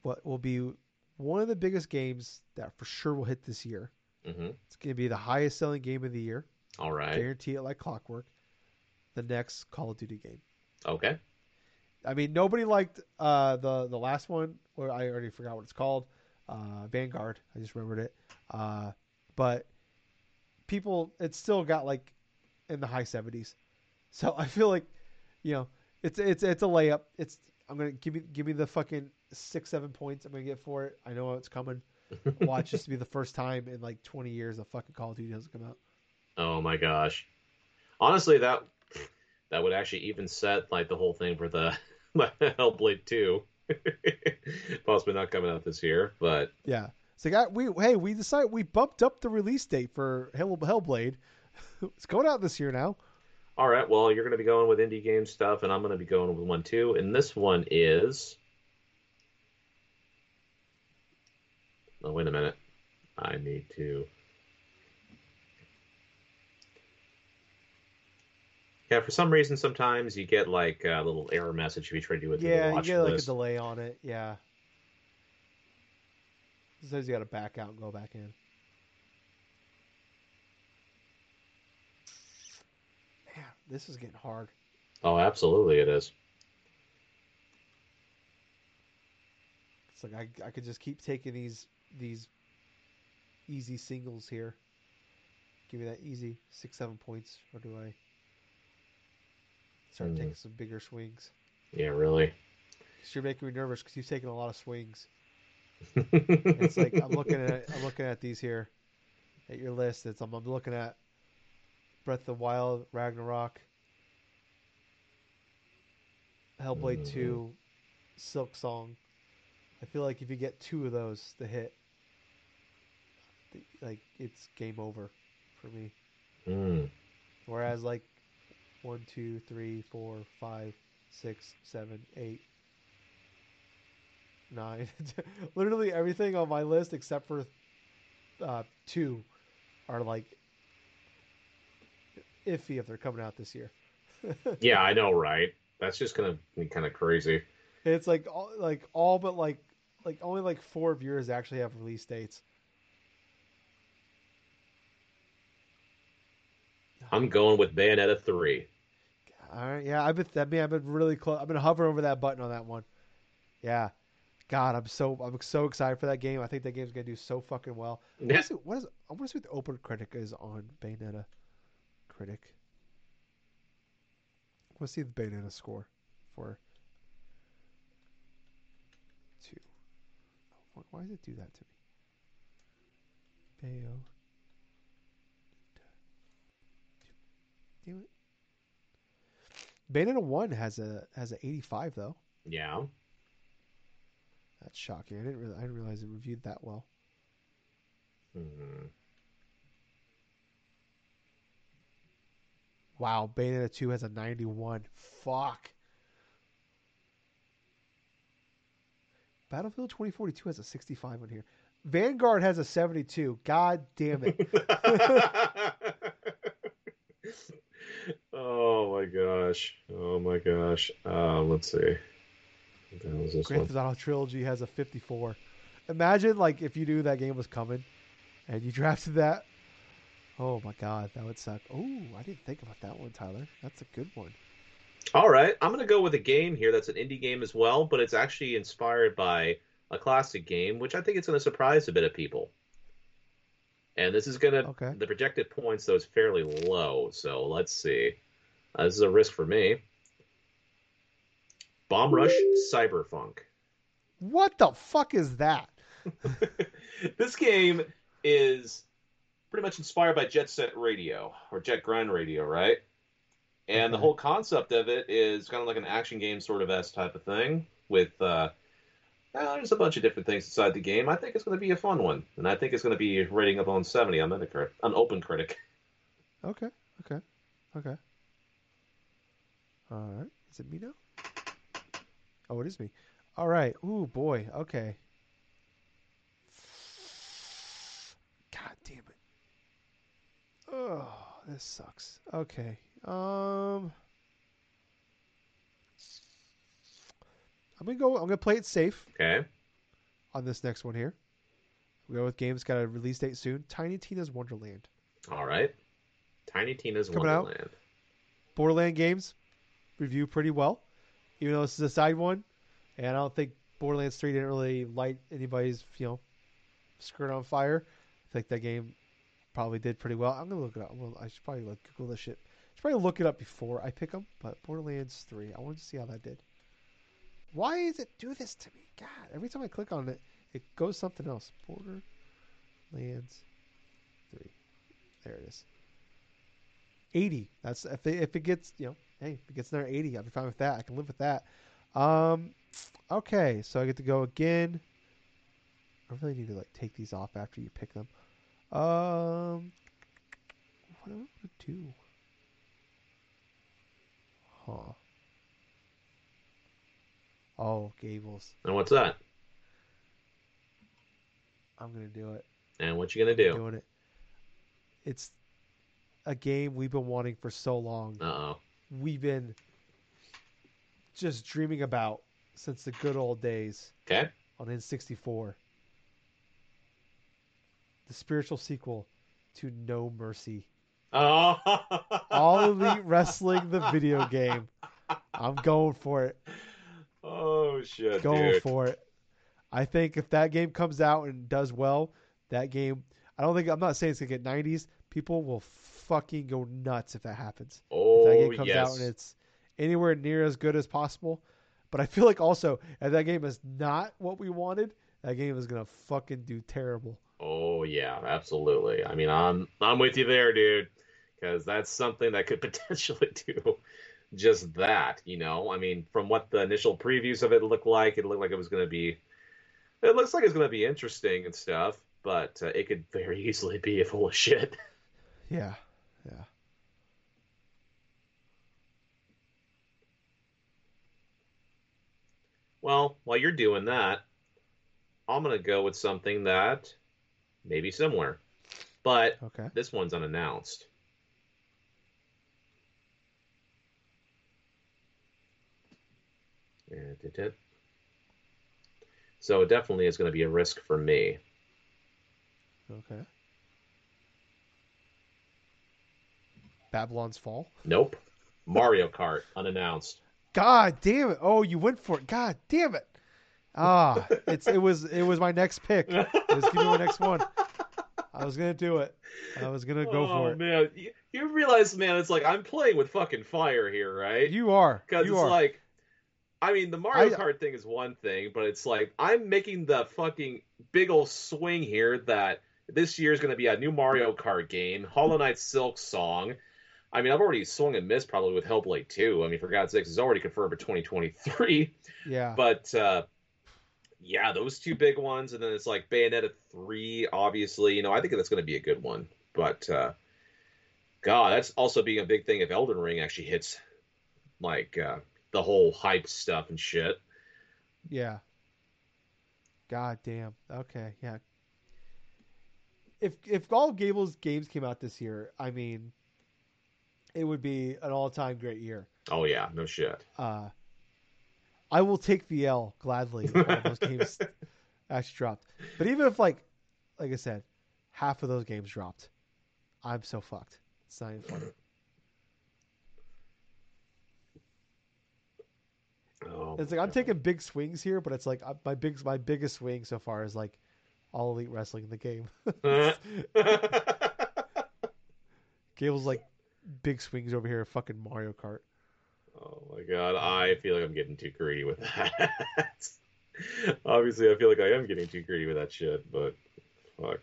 what will be one of the biggest games that for sure will hit this year. hmm It's gonna be the highest selling game of the year. all right. Guarantee it like clockwork. The next Call of Duty game. Okay. I mean, nobody liked uh, the the last one, or I already forgot what it's called. Uh, Vanguard. I just remembered it. Uh, but people, it's still got like in the high seventies. So I feel like, you know, it's it's it's a layup. It's I'm gonna give me give me the fucking six seven points. I'm gonna get for it. I know it's coming. Watch this to be the first time in like 20 years a fucking Call of Duty doesn't come out. Oh my gosh. Honestly, that that would actually even set like the whole thing for the Hellblade 2. Possibly not coming out this year, but Yeah. So I, we hey we decided we bumped up the release date for Hell, Hellblade. it's going out this year now. All right. Well, you're going to be going with indie game stuff, and I'm going to be going with one too. And this one is. Oh, wait a minute. I need to. Yeah, for some reason, sometimes you get like a little error message if you try to do it Yeah, the you watch get like a delay on it. Yeah. Sometimes you got to back out and go back in. Man, this is getting hard. Oh, absolutely, it is. It's like I I could just keep taking these these easy singles here. Give me that easy six seven points, or do I start Hmm. taking some bigger swings? Yeah, really. you're making me nervous because you've taken a lot of swings. It's like I'm looking at I'm looking at these here, at your list. It's I'm, I'm looking at Breath of the Wild, Ragnarok, Hellblade Mhm. Two, Silksong. I feel like if you get two of those to hit, like it's game over for me. Mm. Whereas like one, two, three, four, five, six, seven, eight, nine, literally everything on my list except for uh, two are like iffy if they're coming out this year. Yeah, I know, right? That's just gonna be kind of crazy. It's like all, like all but like like only like four of yours actually have release dates. I'm going with Bayonetta three. All right, yeah, I've been I mean I've been really close. I've been hovering over that button on that one. Yeah, God, I'm so I'm so excited for that game. I think that game's gonna do so fucking well. Yeah. see- What is? I want to see what the OpenCritic is on Bayonetta. Critic. I want see the Bayonetta score for two. Oh, why does it do that to me? Bayo. Damn it. Bayonetta one has a has an 85 though. Yeah. That's shocking. I didn't really, I didn't realize it reviewed that well. Mhm. Wow, Bayonetta 2 has a 91. Fuck. Battlefield 2042 has a 65 on here. Vanguard has a 72. God damn it. oh my gosh. Oh my gosh. Uh, let's see. What the hell is this Grand? Theft Auto Trilogy has a 54. Imagine like if you knew that game was coming and you drafted that Oh my god, that would suck. Oh, I didn't think about that one, Tyler. That's a good one. All right, I'm gonna go with a game here that's an indie game as well, but it's actually inspired by a classic game, which I think it's gonna surprise a bit of people. And this is gonna Okay. the projected points though is fairly low, so let's see. Uh, this is a risk for me. Bomb Rush Cyberpunk. What the fuck is that? this game is pretty much inspired by Jet Set Radio or Jet Grind Radio, right? And the whole concept of it is kind of like an action game sort of s type of thing with uh, uh, there's a bunch of different things inside the game. I think it's going to be a fun one, and I think it's going to be rating up on 70 on Metacritic, on OpenCritic. Okay, okay, okay. All right. Is it me now? Oh, it is me. All right. Ooh, boy. Okay. God damn it. Oh, this sucks. Okay. Um. I'm gonna go. I'm gonna play it safe Okay, on this next one here. We go with games got a release date soon. Tiny Tina's Wonderland. all right. Tiny Tina's Coming out. Wonderland. Borderland games review pretty well, even though this is a side one, and I don't think Borderlands Three didn't really light anybody's you know skirt on fire. I think that game probably did pretty well. I'm gonna look it up. Well, I should probably like Google this shit. I should probably look it up before I pick them. But Borderlands Three, I wanted to see how that did. Why does it do this to me? God, every time I click on it, it goes something else. Borderlands Three, there it is. 80. That's if it, if it gets you know, hey, if it gets another 80, I'll be fine with that. I can live with that. Um, okay, so I get to go again. I really need to like take these off after you pick them. Um, what do I want to do? Huh. Oh, Gables. And what's that? I'm gonna do it. And what you gonna do? Doing it. It's a game we've been wanting for so long. Uh oh. we've been just dreaming about since the good old days Okay. on N64. The spiritual sequel to No Mercy. Oh. All Elite Wrestling, the video game. I'm going for it. Oh shit, Going dude. for it. I think if that game comes out and does well, that game. I don't think I'm not saying it's gonna get 90s. People will fucking go nuts if that happens. Oh if that Oh game comes yes. out and it's anywhere near as good as possible. But I feel like also if that game is not what we wanted, that game is gonna fucking do terrible. Oh yeah, absolutely. I mean, I'm I'm with you there, dude, because that's something that could potentially do just that. You know, I mean, from what the initial previews of it looked like, it looked like it was going to be. It looks like it's going to be interesting and stuff, but uh, it could very easily be full of shit. Yeah, yeah. Well, while you're doing that, I'm going to go with something that may be similar, but Okay. this one's unannounced. Eh, it- So it definitely is going to be a risk for me. Okay. Babylon's Fall. Nope. Mario Kart unannounced. God damn it! Oh, you went for it. God damn it! Ah, it's it was it was my next pick. It was gonna be my next one. I was gonna do it. I was gonna go oh, for it. man, you, you realize, man, it's like I'm playing with fucking fire here, right? You are. Because it's are. like, I mean, the Mario I- Kart thing is one thing, but it's like I'm making the fucking big old swing here that this year is going to be a new Mario Kart game, Hollow Knight Silksong. I mean, I've already swung and missed probably with Hellblade 2. I mean, for God's sakes, it's already confirmed for 2023. yeah. But uh, yeah, those two big ones, and then it's like Bayonetta 3, obviously. You know, I think that's going to be a good one. But uh, God, that's also being a big thing if Elden Ring actually hits like uh, the whole hype stuff and shit. Yeah. God damn. Okay. Yeah. If if all Gable's games came out this year, I mean, it would be an all-time great year. Oh yeah, no shit. Uh, I will take the L gladly all those games actually dropped. But even if like, like I said, half of those games dropped, I'm so fucked. It's not even funny. Oh, It's like I'm taking big swings here, but it's like uh, my big my biggest swing so far is like all elite wrestling in the game. Gable's like big swings over here, fucking Mario Kart. Oh my god, I feel like I'm getting too greedy with that. Obviously, I feel like I am getting too greedy with that shit, but fuck.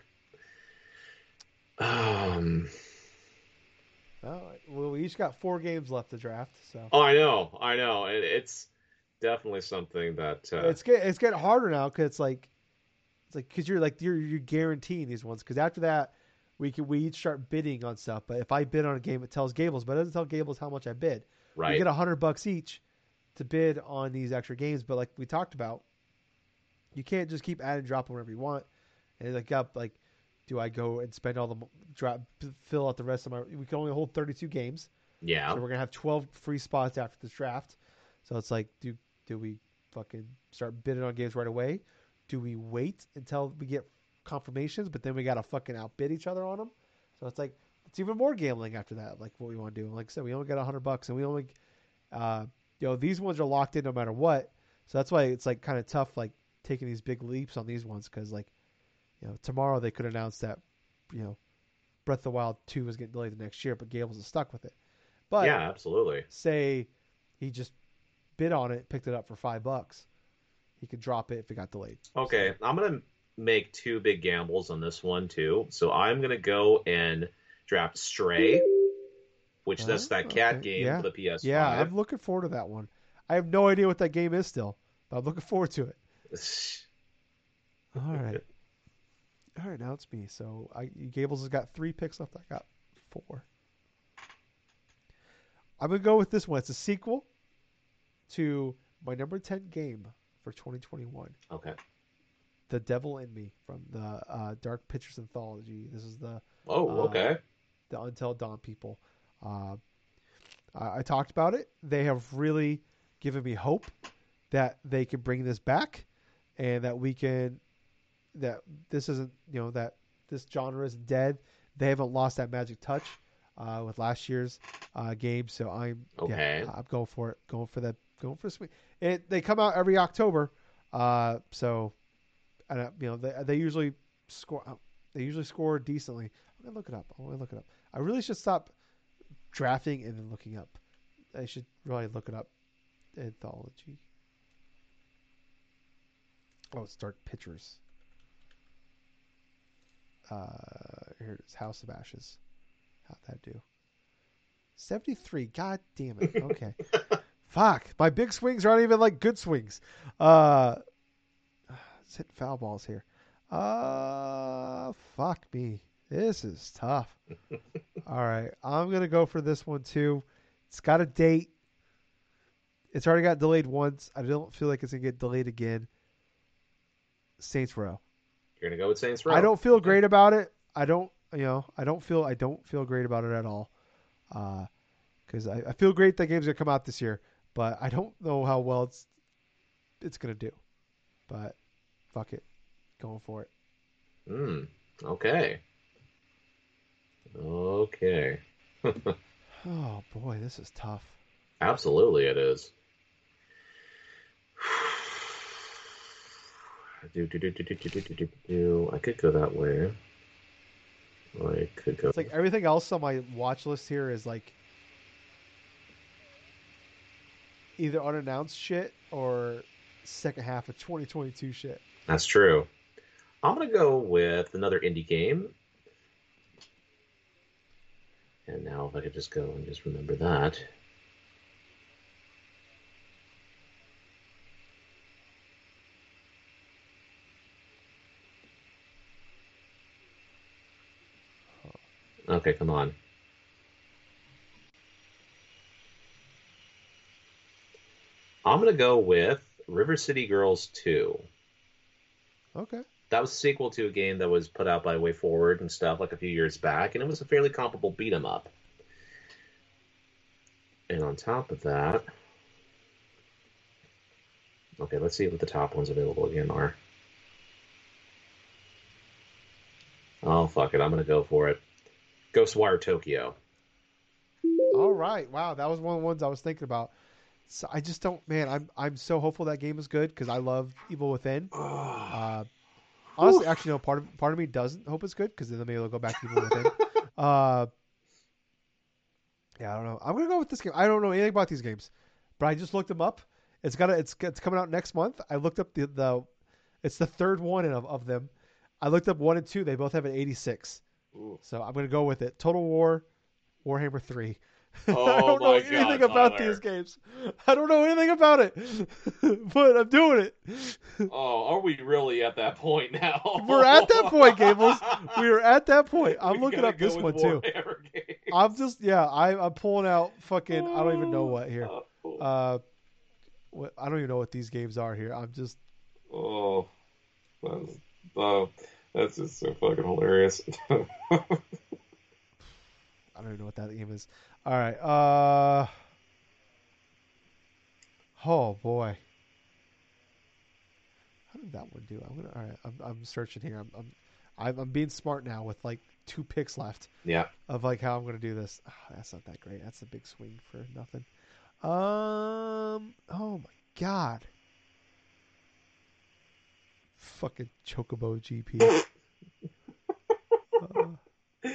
Um. Oh, well, we each got four games left to draft, so Oh, I know, I know, and it's definitely something that. Uh, it's get it's getting harder now because it's like it's like because you're like you're you're guaranteeing these ones because after that we can we each start bidding on stuff. But if I bid on a game, it tells Gables, but it doesn't tell Gables how much I bid. We right. get a hundred bucks each to bid on these extra games, but like we talked about, you can't just keep adding dropping whenever you want. And like up like, do I go and spend all the drop fill out the rest of my? We can only hold thirty two games, yeah. so we're gonna have twelve free spots after this draft. So it's like, do do we fucking start bidding on games right away? Do we wait until we get confirmations, but then we gotta fucking outbid each other on them? So it's like it's even more gambling after that. Like what we want to do. Like I said, we only got a hundred bucks, and we only, uh, you know, these ones are locked in no matter what. So that's why it's like kind of tough, like taking these big leaps on these ones, because like, you know, tomorrow they could announce that, you know, Breath of the Wild two is getting delayed the next year, but Gables is stuck with it. But yeah, absolutely. say he just bid on it, picked it up for five bucks, he could drop it if it got delayed. Okay, I'm gonna make two big gambles on this one too. So I'm gonna go and draft Stray, which that's that cat okay. game Yeah. for the PS5. Yeah, I'm looking forward to that one. I have no idea what that game is still, but I'm looking forward to it. All right. All right, now it's me. So I Gables has got three picks left. I got four. I'm gonna go with this one. It's a sequel to my number ten game for 2021, Okay. "The Devil in Me" from the uh, Dark Pictures anthology. This is the Oh, Uh, okay. The Until Dawn people. Uh, I, I talked about it. They have really given me hope that they can bring this back, and that we can that this isn't you know that this genre isn't dead. They haven't lost that magic touch uh, with last year's uh, game. So I'm Okay. yeah, I'm going for it. Going for that. Going for sweet. It they come out every October. Uh, so and, uh, you know they they usually score. uh, They usually score decently. I'm gonna look it up. I'm gonna look it up. I really should stop drafting and then looking up. I should really look it up. Anthology. Oh, it's Dark Pictures. Uh, here it is. House of Ashes. How'd that do? 73. God damn it. Okay. Fuck. My big swings aren't even like good swings. Uh, let's hit foul balls here. Uh, fuck me. This is tough. All right. I'm going to go for this one too. It's got a date. It's already got delayed once. I don't feel like it's going to get delayed again. Saints Row. You're gonna go with Saints Row. I don't feel great about it. I don't, you know, I don't feel, I don't feel great about it at all. Because I, I feel great that game's gonna come out this year, but I don't know how well it's, it's gonna do. But fuck it, going for it. Hmm. Okay. Okay. Oh boy, this is tough. Absolutely, it is. Do, do, do, do, do, do, do, do. I could go that way. I could go. It's like everything else on my watch list here is like either unannounced shit or second half of 2022 shit. That's true. I'm gonna go with another indie game. And now, if I could just go and just remember that. Okay, come on. I'm gonna go with River City Girls 2 Okay. That was a sequel to a game that was put out by WayForward and stuff like a few years back, and it was a fairly comparable beat 'em up. And on top of that, okay, let's see what the top ones available again are. Oh fuck it, I'm gonna go for it. Ghostwire Tokyo. All right. Wow, that was one of the ones I was thinking about. So I just don't, man. I'm I'm so hopeful that game is good because I love Evil Within. Uh, honestly, actually, no. Part of part of me doesn't hope it's good because then maybe they'll go back to Evil Within. uh, yeah, I don't know. I'm gonna go with this game. I don't know anything about these games, but I just looked them up. It's got a, it's it's coming out next month. I looked up the the, it's the third one of of them. I looked up one and two. They both have an 86. Ooh. So I'm gonna go with it. Total War, Warhammer Three. Oh I don't know anything God, about Tyler. these games. I don't know anything about it, but I'm doing it. Oh, are we really at that point now? We're at that point, Gables. We are at that point. I'm We looking up this one too. I'm just yeah. I, I'm pulling out fucking. I don't even know what here. Oh, Uh, what I don't even know what these games are here. I'm just oh, that's, oh, that's just so fucking hilarious. I don't even know what that game is. All right. Uh. Oh boy. How did that one do? I'm gonna. All right. I'm, I'm searching here. I'm, I'm I'm I'm being smart now with like two picks left yeah. of like how I'm gonna do this. Ah, that's not that great. That's a big swing for nothing. Um. Oh my god. Fucking Chocobo GP. uh,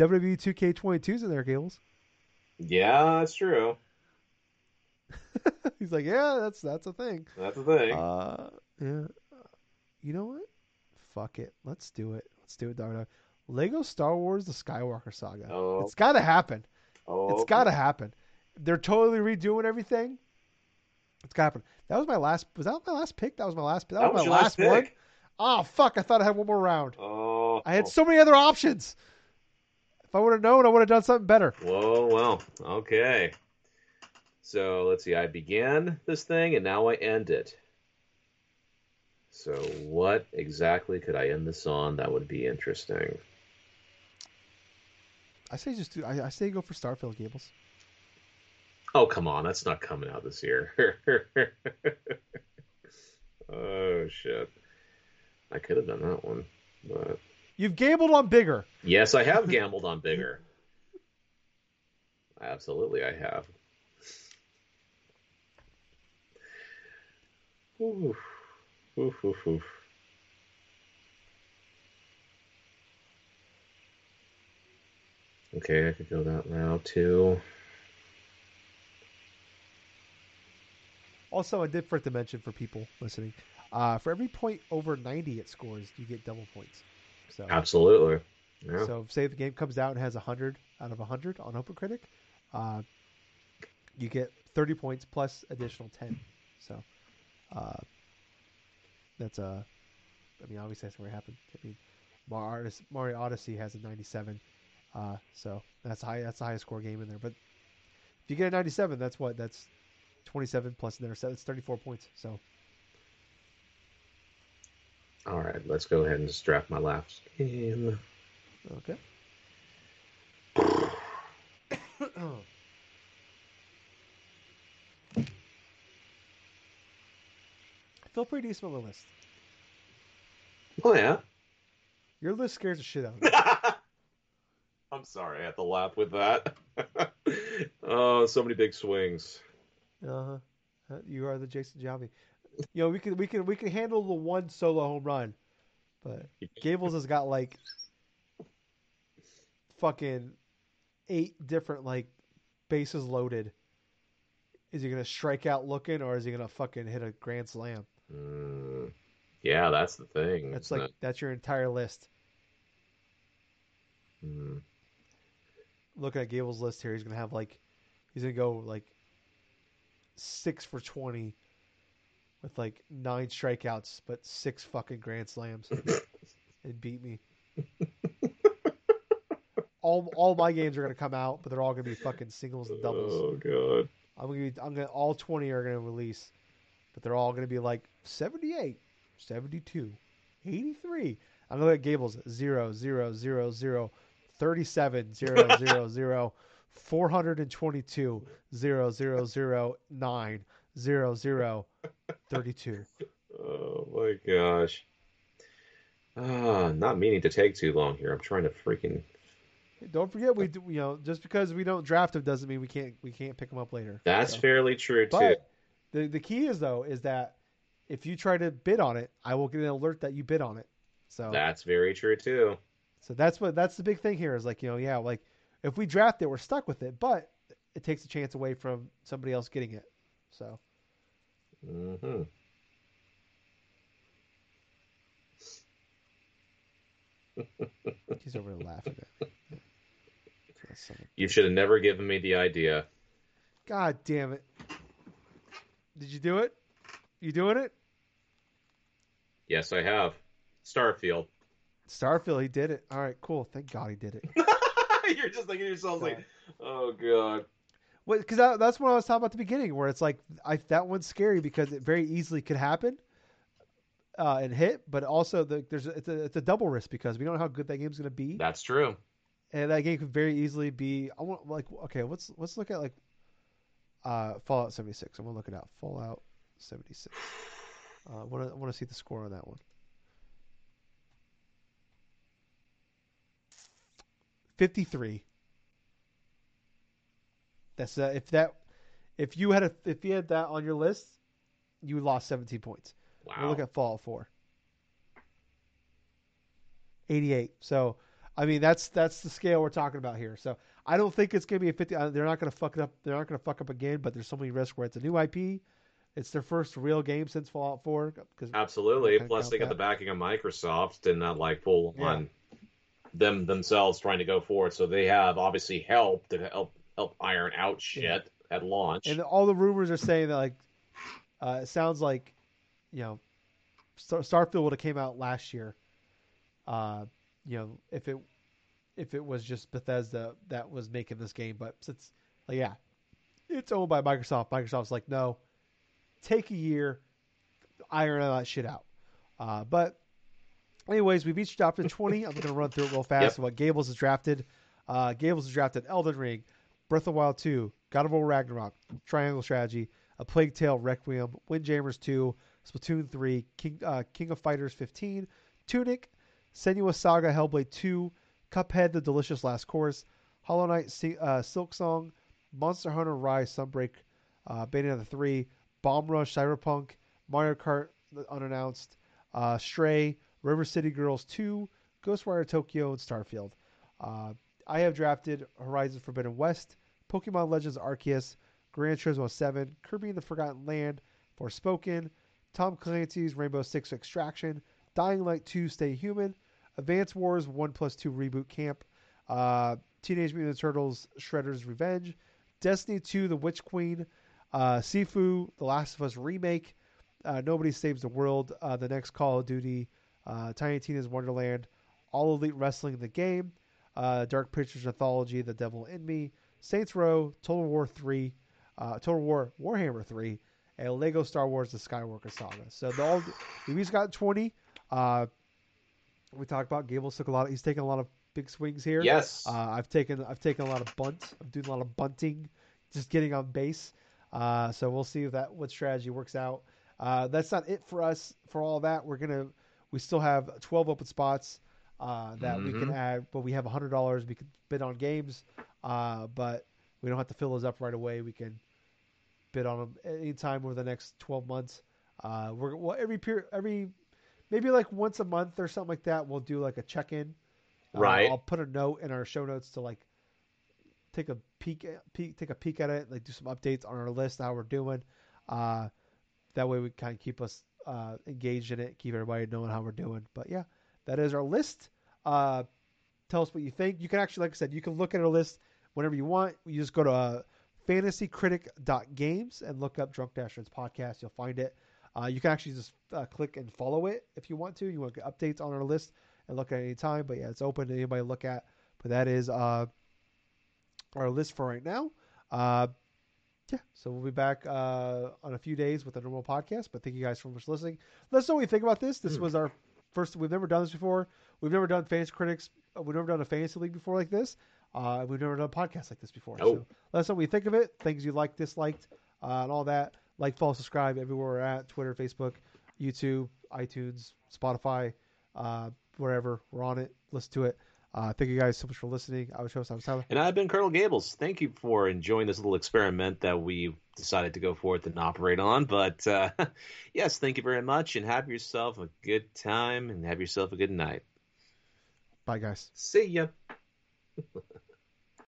WWE 2K22's in there, Gables. yeah, that's true. He's like, yeah, that's that's a thing. That's a thing. Uh, yeah. You know what? Fuck it. Let's do it. Let's do it. Lego Star Wars: The Skywalker Saga. Oh. It's got to happen. oh, It's got to happen. They're totally redoing everything. It's got to happen. That was my last. Was that my last pick? That was my last. That, That was, was my last, last one. Oh fuck! I thought I had one more round. Oh, I had so many other options. If I would have known, I would have done something better. Whoa, well, okay. So let's see. I began this thing and now I end it. So what exactly could I end this on that would be interesting? I say just do. I, I say go for Starfield Gables. Oh, come on. That's not coming out this year. oh, shit. I could have done that one. But You've gambled on bigger. yes, I have gambled on bigger. Absolutely, I have. Oof. Oof, oof, oof. Okay, I could go that route too. Also, I did forget to mention for people listening, uh, for every point over 90 it scores, you get double points. So, Absolutely. Yeah. so say the game comes out and has 100 out of 100 on OpenCritic, uh, you get 30 points plus additional 10. So, uh, that's a, I mean, obviously that's where it happened. I mean, Mario Odyssey, Mario Odyssey has a 97, uh, so that's high. That's the highest score game in there. But if you get a 97, that's what that's 27 plus another seven. It's 34 points. So All right, let's go ahead and just draft my last game. okay. I feel pretty decent on the list. Oh yeah. Your list scares the shit out of me. I'm sorry, I had to laugh with that. oh, so many big swings. Uh-huh. Uh, You are the Jason Giambi. You know, we can we can we can handle the one solo home run, but Gables has got like fucking eight different like bases loaded. Is he gonna strike out looking, or is he gonna fucking hit a grand slam? Mm, yeah, that's the thing. That's like that's your entire list. it? Mm. Looking at Gables' list here, he's gonna have like he's gonna go like six for twenty with like nine strikeouts, but six fucking grand slams, and beat me. all all my games are gonna come out, but they're all gonna be fucking singles and doubles. Oh god. I'm gonna be, I'm gonna all 20 are gonna release, but they're all gonna be like 78, 72, 83. I'm gonna look at Gables 0, 0, 0, 0, 37, 0, 0, 0, 422, 0, 0, 0, 9, 0, 0, 32. Oh my gosh. Ah, not meaning to take too long here. I'm trying to freaking. Don't forget, we do, you know just because we don't draft them doesn't mean we can't we can't pick them up later. That's So- fairly true too. But the the key is though is that if you try to bid on it, I will get an alert that you bid on it. So That's very true too. so that's what that's the big thing here is like you know yeah like if we draft it we're stuck with it, but it takes a chance away from somebody else getting it. So hmm he's over there laughing at me. You should have never given me the idea. God damn it! Did you do it? You doing it? Yes, I have. Starfield. Starfield, he did it. All right, cool. Thank God he did it. You're just thinking to yourself like, oh god. Because that, that's what I was talking about at the beginning, where it's like I, that one's scary because it very easily could happen uh, and hit, but also the, there's a, it's a it's a double risk because we don't know how good that game's going to be, That's true. and that game could very easily be. I want like okay, let's let's look at like uh, Fallout 76. I'm gonna look it out. Fallout 76. Uh, I want to I want to see the score on that one. 53. That's uh, if that if you had a if you had that on your list, you lost 17 points. Wow. We'll look at Fallout 4. 88. So, I mean, that's that's the scale we're talking about here. So, I don't think it's going to be a 50. Uh, they're not going to fuck it up. They're not going to fuck up again. But there's so many risks where it's a new IP. It's their first real game since Fallout 4. Because Absolutely. Plus, they got the backing of Microsoft and not like full Yeah. on them themselves trying to go forward. So they have obviously helped to help help iron out shit Yeah. at launch. and all the rumors are saying that like uh, it sounds like you know Star- Starfield would have came out last year. Uh, you know if it if it was just Bethesda that was making this game, but since like yeah, it's owned by Microsoft. Microsoft's like no, take a year, iron all that shit out. Uh, but anyways, we've each drafted twenty. I'm gonna run through it real fast. Yep. What Gables has drafted. Uh, Gables has drafted Elden Ring, Breath of Wild 2, God of War Ragnarok, Triangle Strategy, A Plague Tale Requiem, Windjammers 2, Splatoon 3, King, uh, King of Fighters 15, Tunic, Senua Saga Hellblade 2, Cuphead The Delicious Last Course, Hollow Knight uh, Silksong, Monster Hunter Rise Sunbreak, uh, Bayonetta 3, Bomb Rush Cyberpunk, Mario Kart Unannounced, uh, Stray, River City Girls 2, Ghostwire Tokyo, and Starfield. Uh, I have drafted Horizon Forbidden West, Pokemon Legends Arceus, Gran Turismo 7, Kirby and the Forgotten Land, Forspoken, Tom Clancy's Rainbow Six Extraction, Dying Light 2 Stay Human, Advance Wars 1 plus 2 Reboot Camp, uh, Teenage Mutant Turtles Shredder's Revenge, Destiny 2 The Witch Queen, uh, Sifu The Last of Us Remake, uh, Nobody Saves the World, uh, the next Call of Duty, uh, Tiny Tina's Wonderland, All Elite Wrestling the Game, uh, Dark Pictures Anthology, The Devil in Me, Saints Row, Total War 3, uh, Total War Warhammer 3, and Lego Star Wars The Skywalker Saga. So the all we each got 20. Uh, we talked about Gables took a lot. Of, he's taking a lot of big swings here. yes. Uh, I've taken I've taken a lot of bunt. I'm doing a lot of bunting, just getting on base. Uh, so we'll see if that what strategy works out. Uh, that's not it for us for all that. We're gonna we still have 12 open spots uh, that we can Mhm. add, but we have hundred dollars. We can bid on games, uh, but we don't have to fill those up right away. We can bid on them anytime over the next 12 months. Uh, we're well, every period every maybe like once a month or something like that. We'll do like a check in. Right. I'll put a note in our show notes to like take a peek, peek take a peek at it, like do some updates on our list, how we're doing. Uh, that way we kind of keep us uh, engaged in it, keep everybody knowing how we're doing. But yeah, that is our list. Uh, tell us what you think. You can actually, like I said, you can look at our list whenever you want. You just go to uh, fantasycritic.games and look up Drunk Dashers podcast. You'll find it. Uh, you can actually just uh, click and follow it if you want to. You want to get updates on our list and look at any time. But yeah, it's open to anybody to look at. But that is uh, our list for right now. Uh, yeah, so we'll be back uh, on a few days with a normal podcast. But thank you guys so much for listening. Let us know what you think about this. This Hmm. was our first. We've never done this before. We've never done fantasy critics. uh, We've never done a fantasy league before like this. Uh, we've never done a podcast like this before. Oh. So let us know what you think of it. Things you liked, disliked, uh, and all that. Like, follow, subscribe everywhere we're at: Twitter, Facebook, YouTube, iTunes, Spotify. Uh, wherever. We're on it. Listen to it. Uh, thank you guys so much for listening. I was host, I was Tyler. And I've been Colonel Gables. Thank you for enjoying this little experiment that we decided to go forth and operate on. But uh, yes, thank you very much, and have yourself a good time, and have yourself a good night. Bye, guys. See ya.